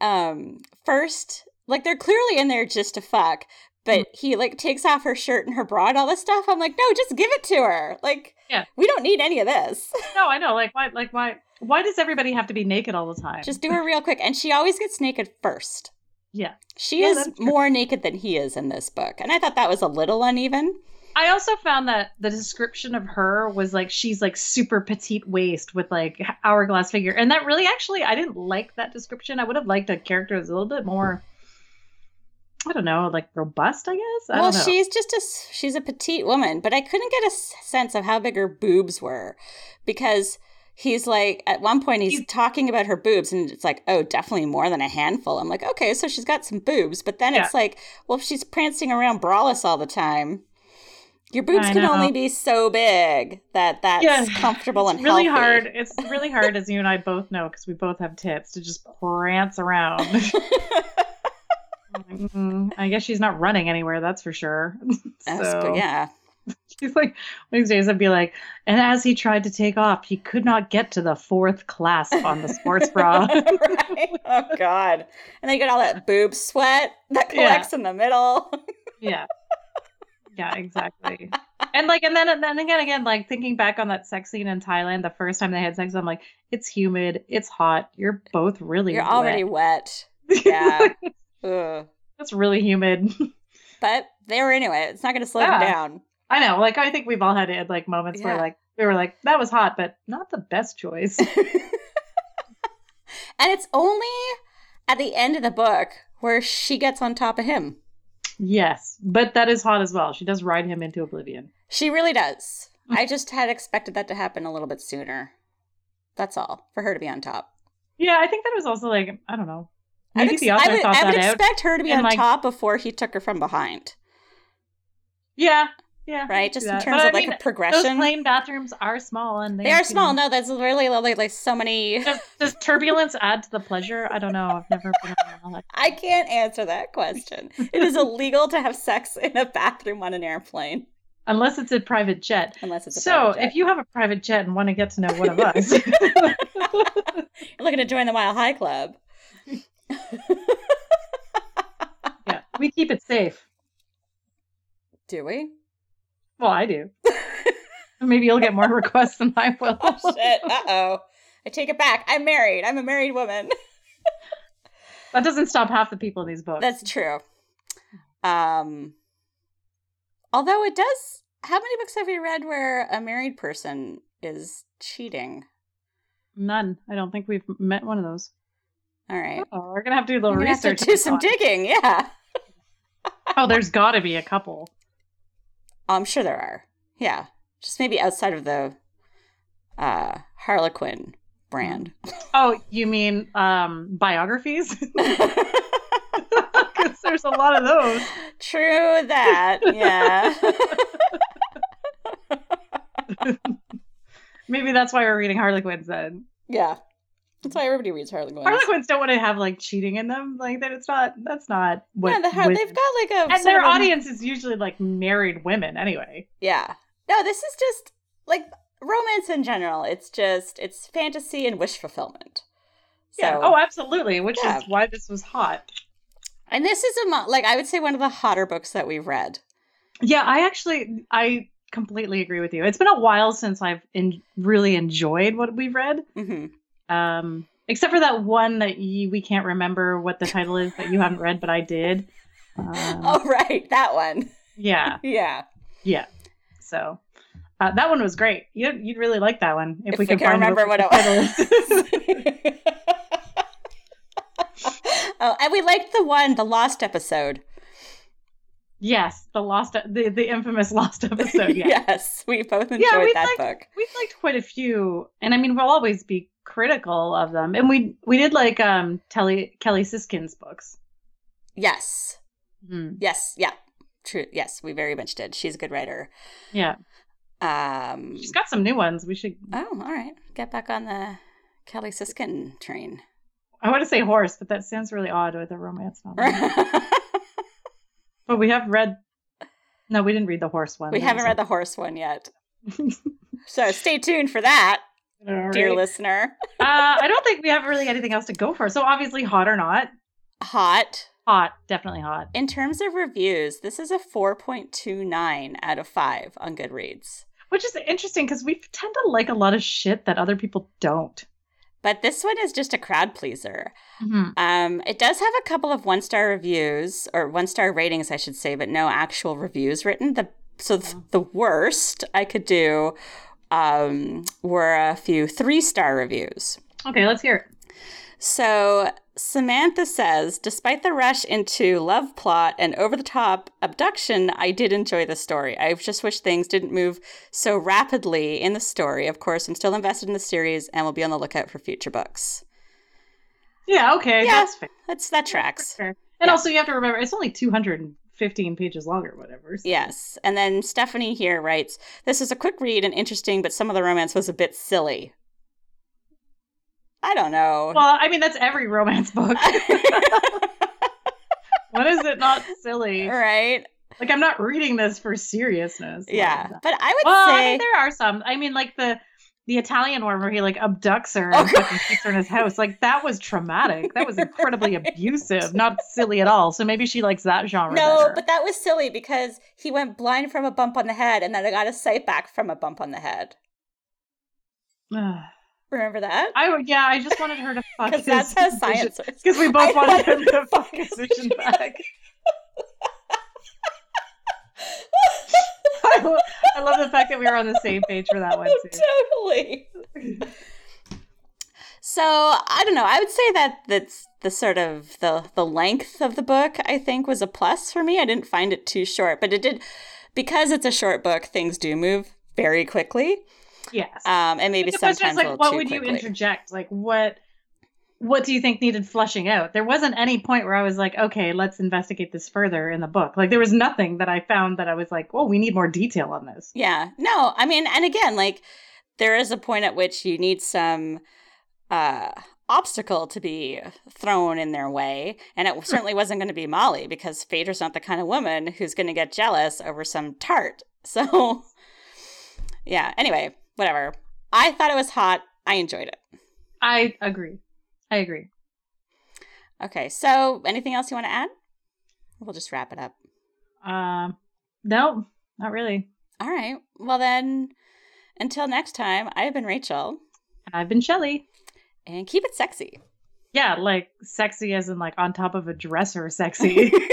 um first like they're clearly in there just to fuck, but Mm. he like takes off her shirt and her bra and all this stuff. I'm like, no, just give it to her. Like Yeah. we don't need any of this. No, I know. Like why? Like why? Why does everybody have to be naked all the time? just do her real quick. And she always gets naked first. yeah. She Yeah, is more naked than he is in this book. And I thought that was a little uneven. I also found that the description of her was like she's like super petite waist with like hourglass figure, and that really actually I didn't like that description. I would have liked a character that's a little bit more. I don't know, like robust. I guess. I well, don't know. she's just a she's a petite woman, but I couldn't get a sense of how big her boobs were because he's like at one point he's He's- talking about her boobs and it's like oh definitely more than a handful. I'm like okay, so she's got some boobs, but then Yeah. it's like well if she's prancing around braless all the time. Your boobs I can know. only be so big that that's Yeah, comfortable it's and really healthy. hard. It's really hard, as you and I both know, because we both have tits to just prance around. Mm, I guess she's not running anywhere. That's for sure. So yeah. she's like, one of these days I'd be like, and as he tried to take off, he could not get to the fourth clasp on the sports bra. right? Oh god. And then you get all that boob sweat that Yeah. collects in the middle. yeah. Yeah, exactly. And like, and then, and then again, again, like thinking back on that sex scene in Thailand, the first time they had sex, I'm like, it's humid, it's hot, you're both really, You're already wet. wet. Yeah. Ugh. It's really humid. But they were into it. It's not going to slow Yeah. them down. I know, like, I think we've all had it like moments where like we were like, that was hot, but not the best choice. and it's only at the end of the book where she gets on top of him. yes, but that is hot as well. She does ride him into oblivion. She really does. I just had expected that to happen a little bit sooner. That's all. For her to be on top. Yeah, I think that was also like, I don't know. I would Maybe ex- the author would, thought I would that out. expect her to be and, on like- top before he took her from behind, Yeah, yeah. Right? Just in terms But of like mean, a progression. Those plane bathrooms are small and they, they are small. No, that's really lovely. like so many. Does, does turbulence add to the pleasure? I don't know. I've never been on. I can't answer that question. It is illegal to have sex in a bathroom on an airplane Unless it's a private jet. unless it's a So, private jet. if you have a private jet and want to get to know one of us, You're looking to join the Mile High Club. yeah, we keep it safe. Do we? Well, I do. Maybe you'll get more requests than I will. Oh, shit. Uh oh. I take it back. I'm married. I'm a married woman. that doesn't stop half the people in these books. That's true. Um, although it does. How many books have you read where a married person is cheating? None. I don't think we've met one of those. All right. Oh, we're gonna have to do a little We're have to research. do some digging. Yeah. Oh, there's got to be a couple. Oh, I'm sure there are. Yeah. Just maybe outside of the uh, Harlequin brand. Oh, you mean um biographies? Because there's a lot of those. True that. Yeah. Maybe that's why we're reading Harlequins then. yeah. That's why everybody reads Harlequins. Harlequins don't want to have like cheating in them. Like that, it's not. That's not what. yeah, the, Har- women- they've got like a and their of audience is usually like married women anyway. Yeah. No, this is just like romance in general. It's just it's fantasy and wish fulfillment. So, Yeah. Oh, absolutely. Which Yeah. is why this was hot. and this is a mo- like I would say one of the hotter books that we've read. Yeah, I actually I completely agree with you. It's been a while since I've in, really enjoyed what we've read. hmm Um, except for that one that you, we can't remember what the title is that you haven't read, but I did. Um, Oh, right, that one. Yeah, Yeah. yeah. So uh, that one was great. You'd, you'd really like that one if, If we we can remember what the it is. oh, and we liked the one, the lost episode. Yes, the lost, the the infamous lost episode. Yeah, yes, we both enjoyed we've that liked- book. we've liked quite a few, and I mean, we'll always be critical of them. And we we did like um Kelly Kelly Siskind's books. Yes, Mhm. yes, yeah, true. Yes, we very much did. She's a good writer. Yeah, Um, she's got some new ones. We should. oh, all right. Get back on the Kelly Siskind train. I want to say horse, but that sounds really odd with a romance novel. but we have read. No, we didn't read the horse one. we haven't read the horse one yet, so stay tuned for that, dear listener. uh, I don't think we have really anything else to go for. So obviously, hot or not, Hot. hot, definitely hot. In terms of reviews, this is a 4.29 out of 5 on Goodreads. Which is interesting because we tend to like a lot of shit that other people don't. But this one is just a crowd pleaser. Mm-hmm. Um, it does have a couple of one star reviews, or one star ratings, I should say, but no actual reviews written. The so th- the worst I could do um, were a few three star reviews. Okay, let's hear it. So Samantha says, despite the rush into love plot and over the top abduction, I did enjoy the story. I just wish things didn't move so rapidly in the story. Of course, I'm still invested in the series and will be on the lookout for future books. Yeah, okay, Yeah. that's fair. That's that tracks. And Yeah. also, you have to remember it's only 215 pages long or whatever. so- Yes. And then Stephanie here writes, This is a quick read and interesting, but some of the romance was a bit silly. I don't know. Well, I mean, that's every romance book. what is it not silly? right? Like, I'm not reading this for seriousness. Yeah. But I would Well, I say mean, there are some. I mean, like the the Italian one where he like abducts her Oh, and fucking keeps her in his house. Like that was traumatic. That was incredibly abusive. Not silly at all. So maybe she likes that genre. No, better. but that was silly because he went blind from a bump on the head and then I got his sight back from a bump on the head. Remember that? I would- yeah, I just wanted her to fuck. Because that's how science works. Because we both wanted him to fuck his vision back. I I love the fact that we were on the same page for that one too. totally. So I don't know. I would say that that's the sort of the the length of the book. I think was a plus for me. I didn't find it too short, but it did because it's a short book. Things do move very quickly, Yes. um, and maybe sometimes like, what would you interject? Like, what what do you think needed flushing out? There wasn't any point where I was like, okay, let's investigate this further in the book. Like, there was nothing that I found that I was like, oh, we need more detail on this. Yeah. No, I mean, and again, like there is a point at which you need some uh obstacle to be thrown in their way, and it certainly wasn't going to be Molly because Phaedra's not the kind of woman who's going to get jealous over some tart. So yeah, anyway, whatever. I thought it was hot. I enjoyed it. I agree. I agree. Okay, so anything else you want to add? We'll just wrap it up. Um, no, not really. All right. Well then, until next time, I've been Rachel, I've been Shelly. and keep it sexy. Yeah, like sexy as in like on top of a dresser sexy.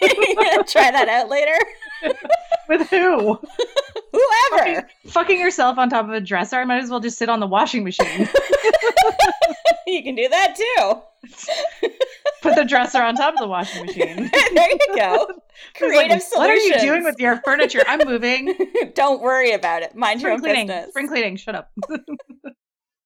try that out later? With who? Whoever. Fucking, fucking yourself on top of a dresser. I might as well just sit on the washing machine. you can do that too. Put the dresser on top of the washing machine. there you go. It's like, Creative solutions. What are you doing with your furniture? I'm moving. Don't worry about it. Mind your own cleaning. business. Spring cleaning. Shut up.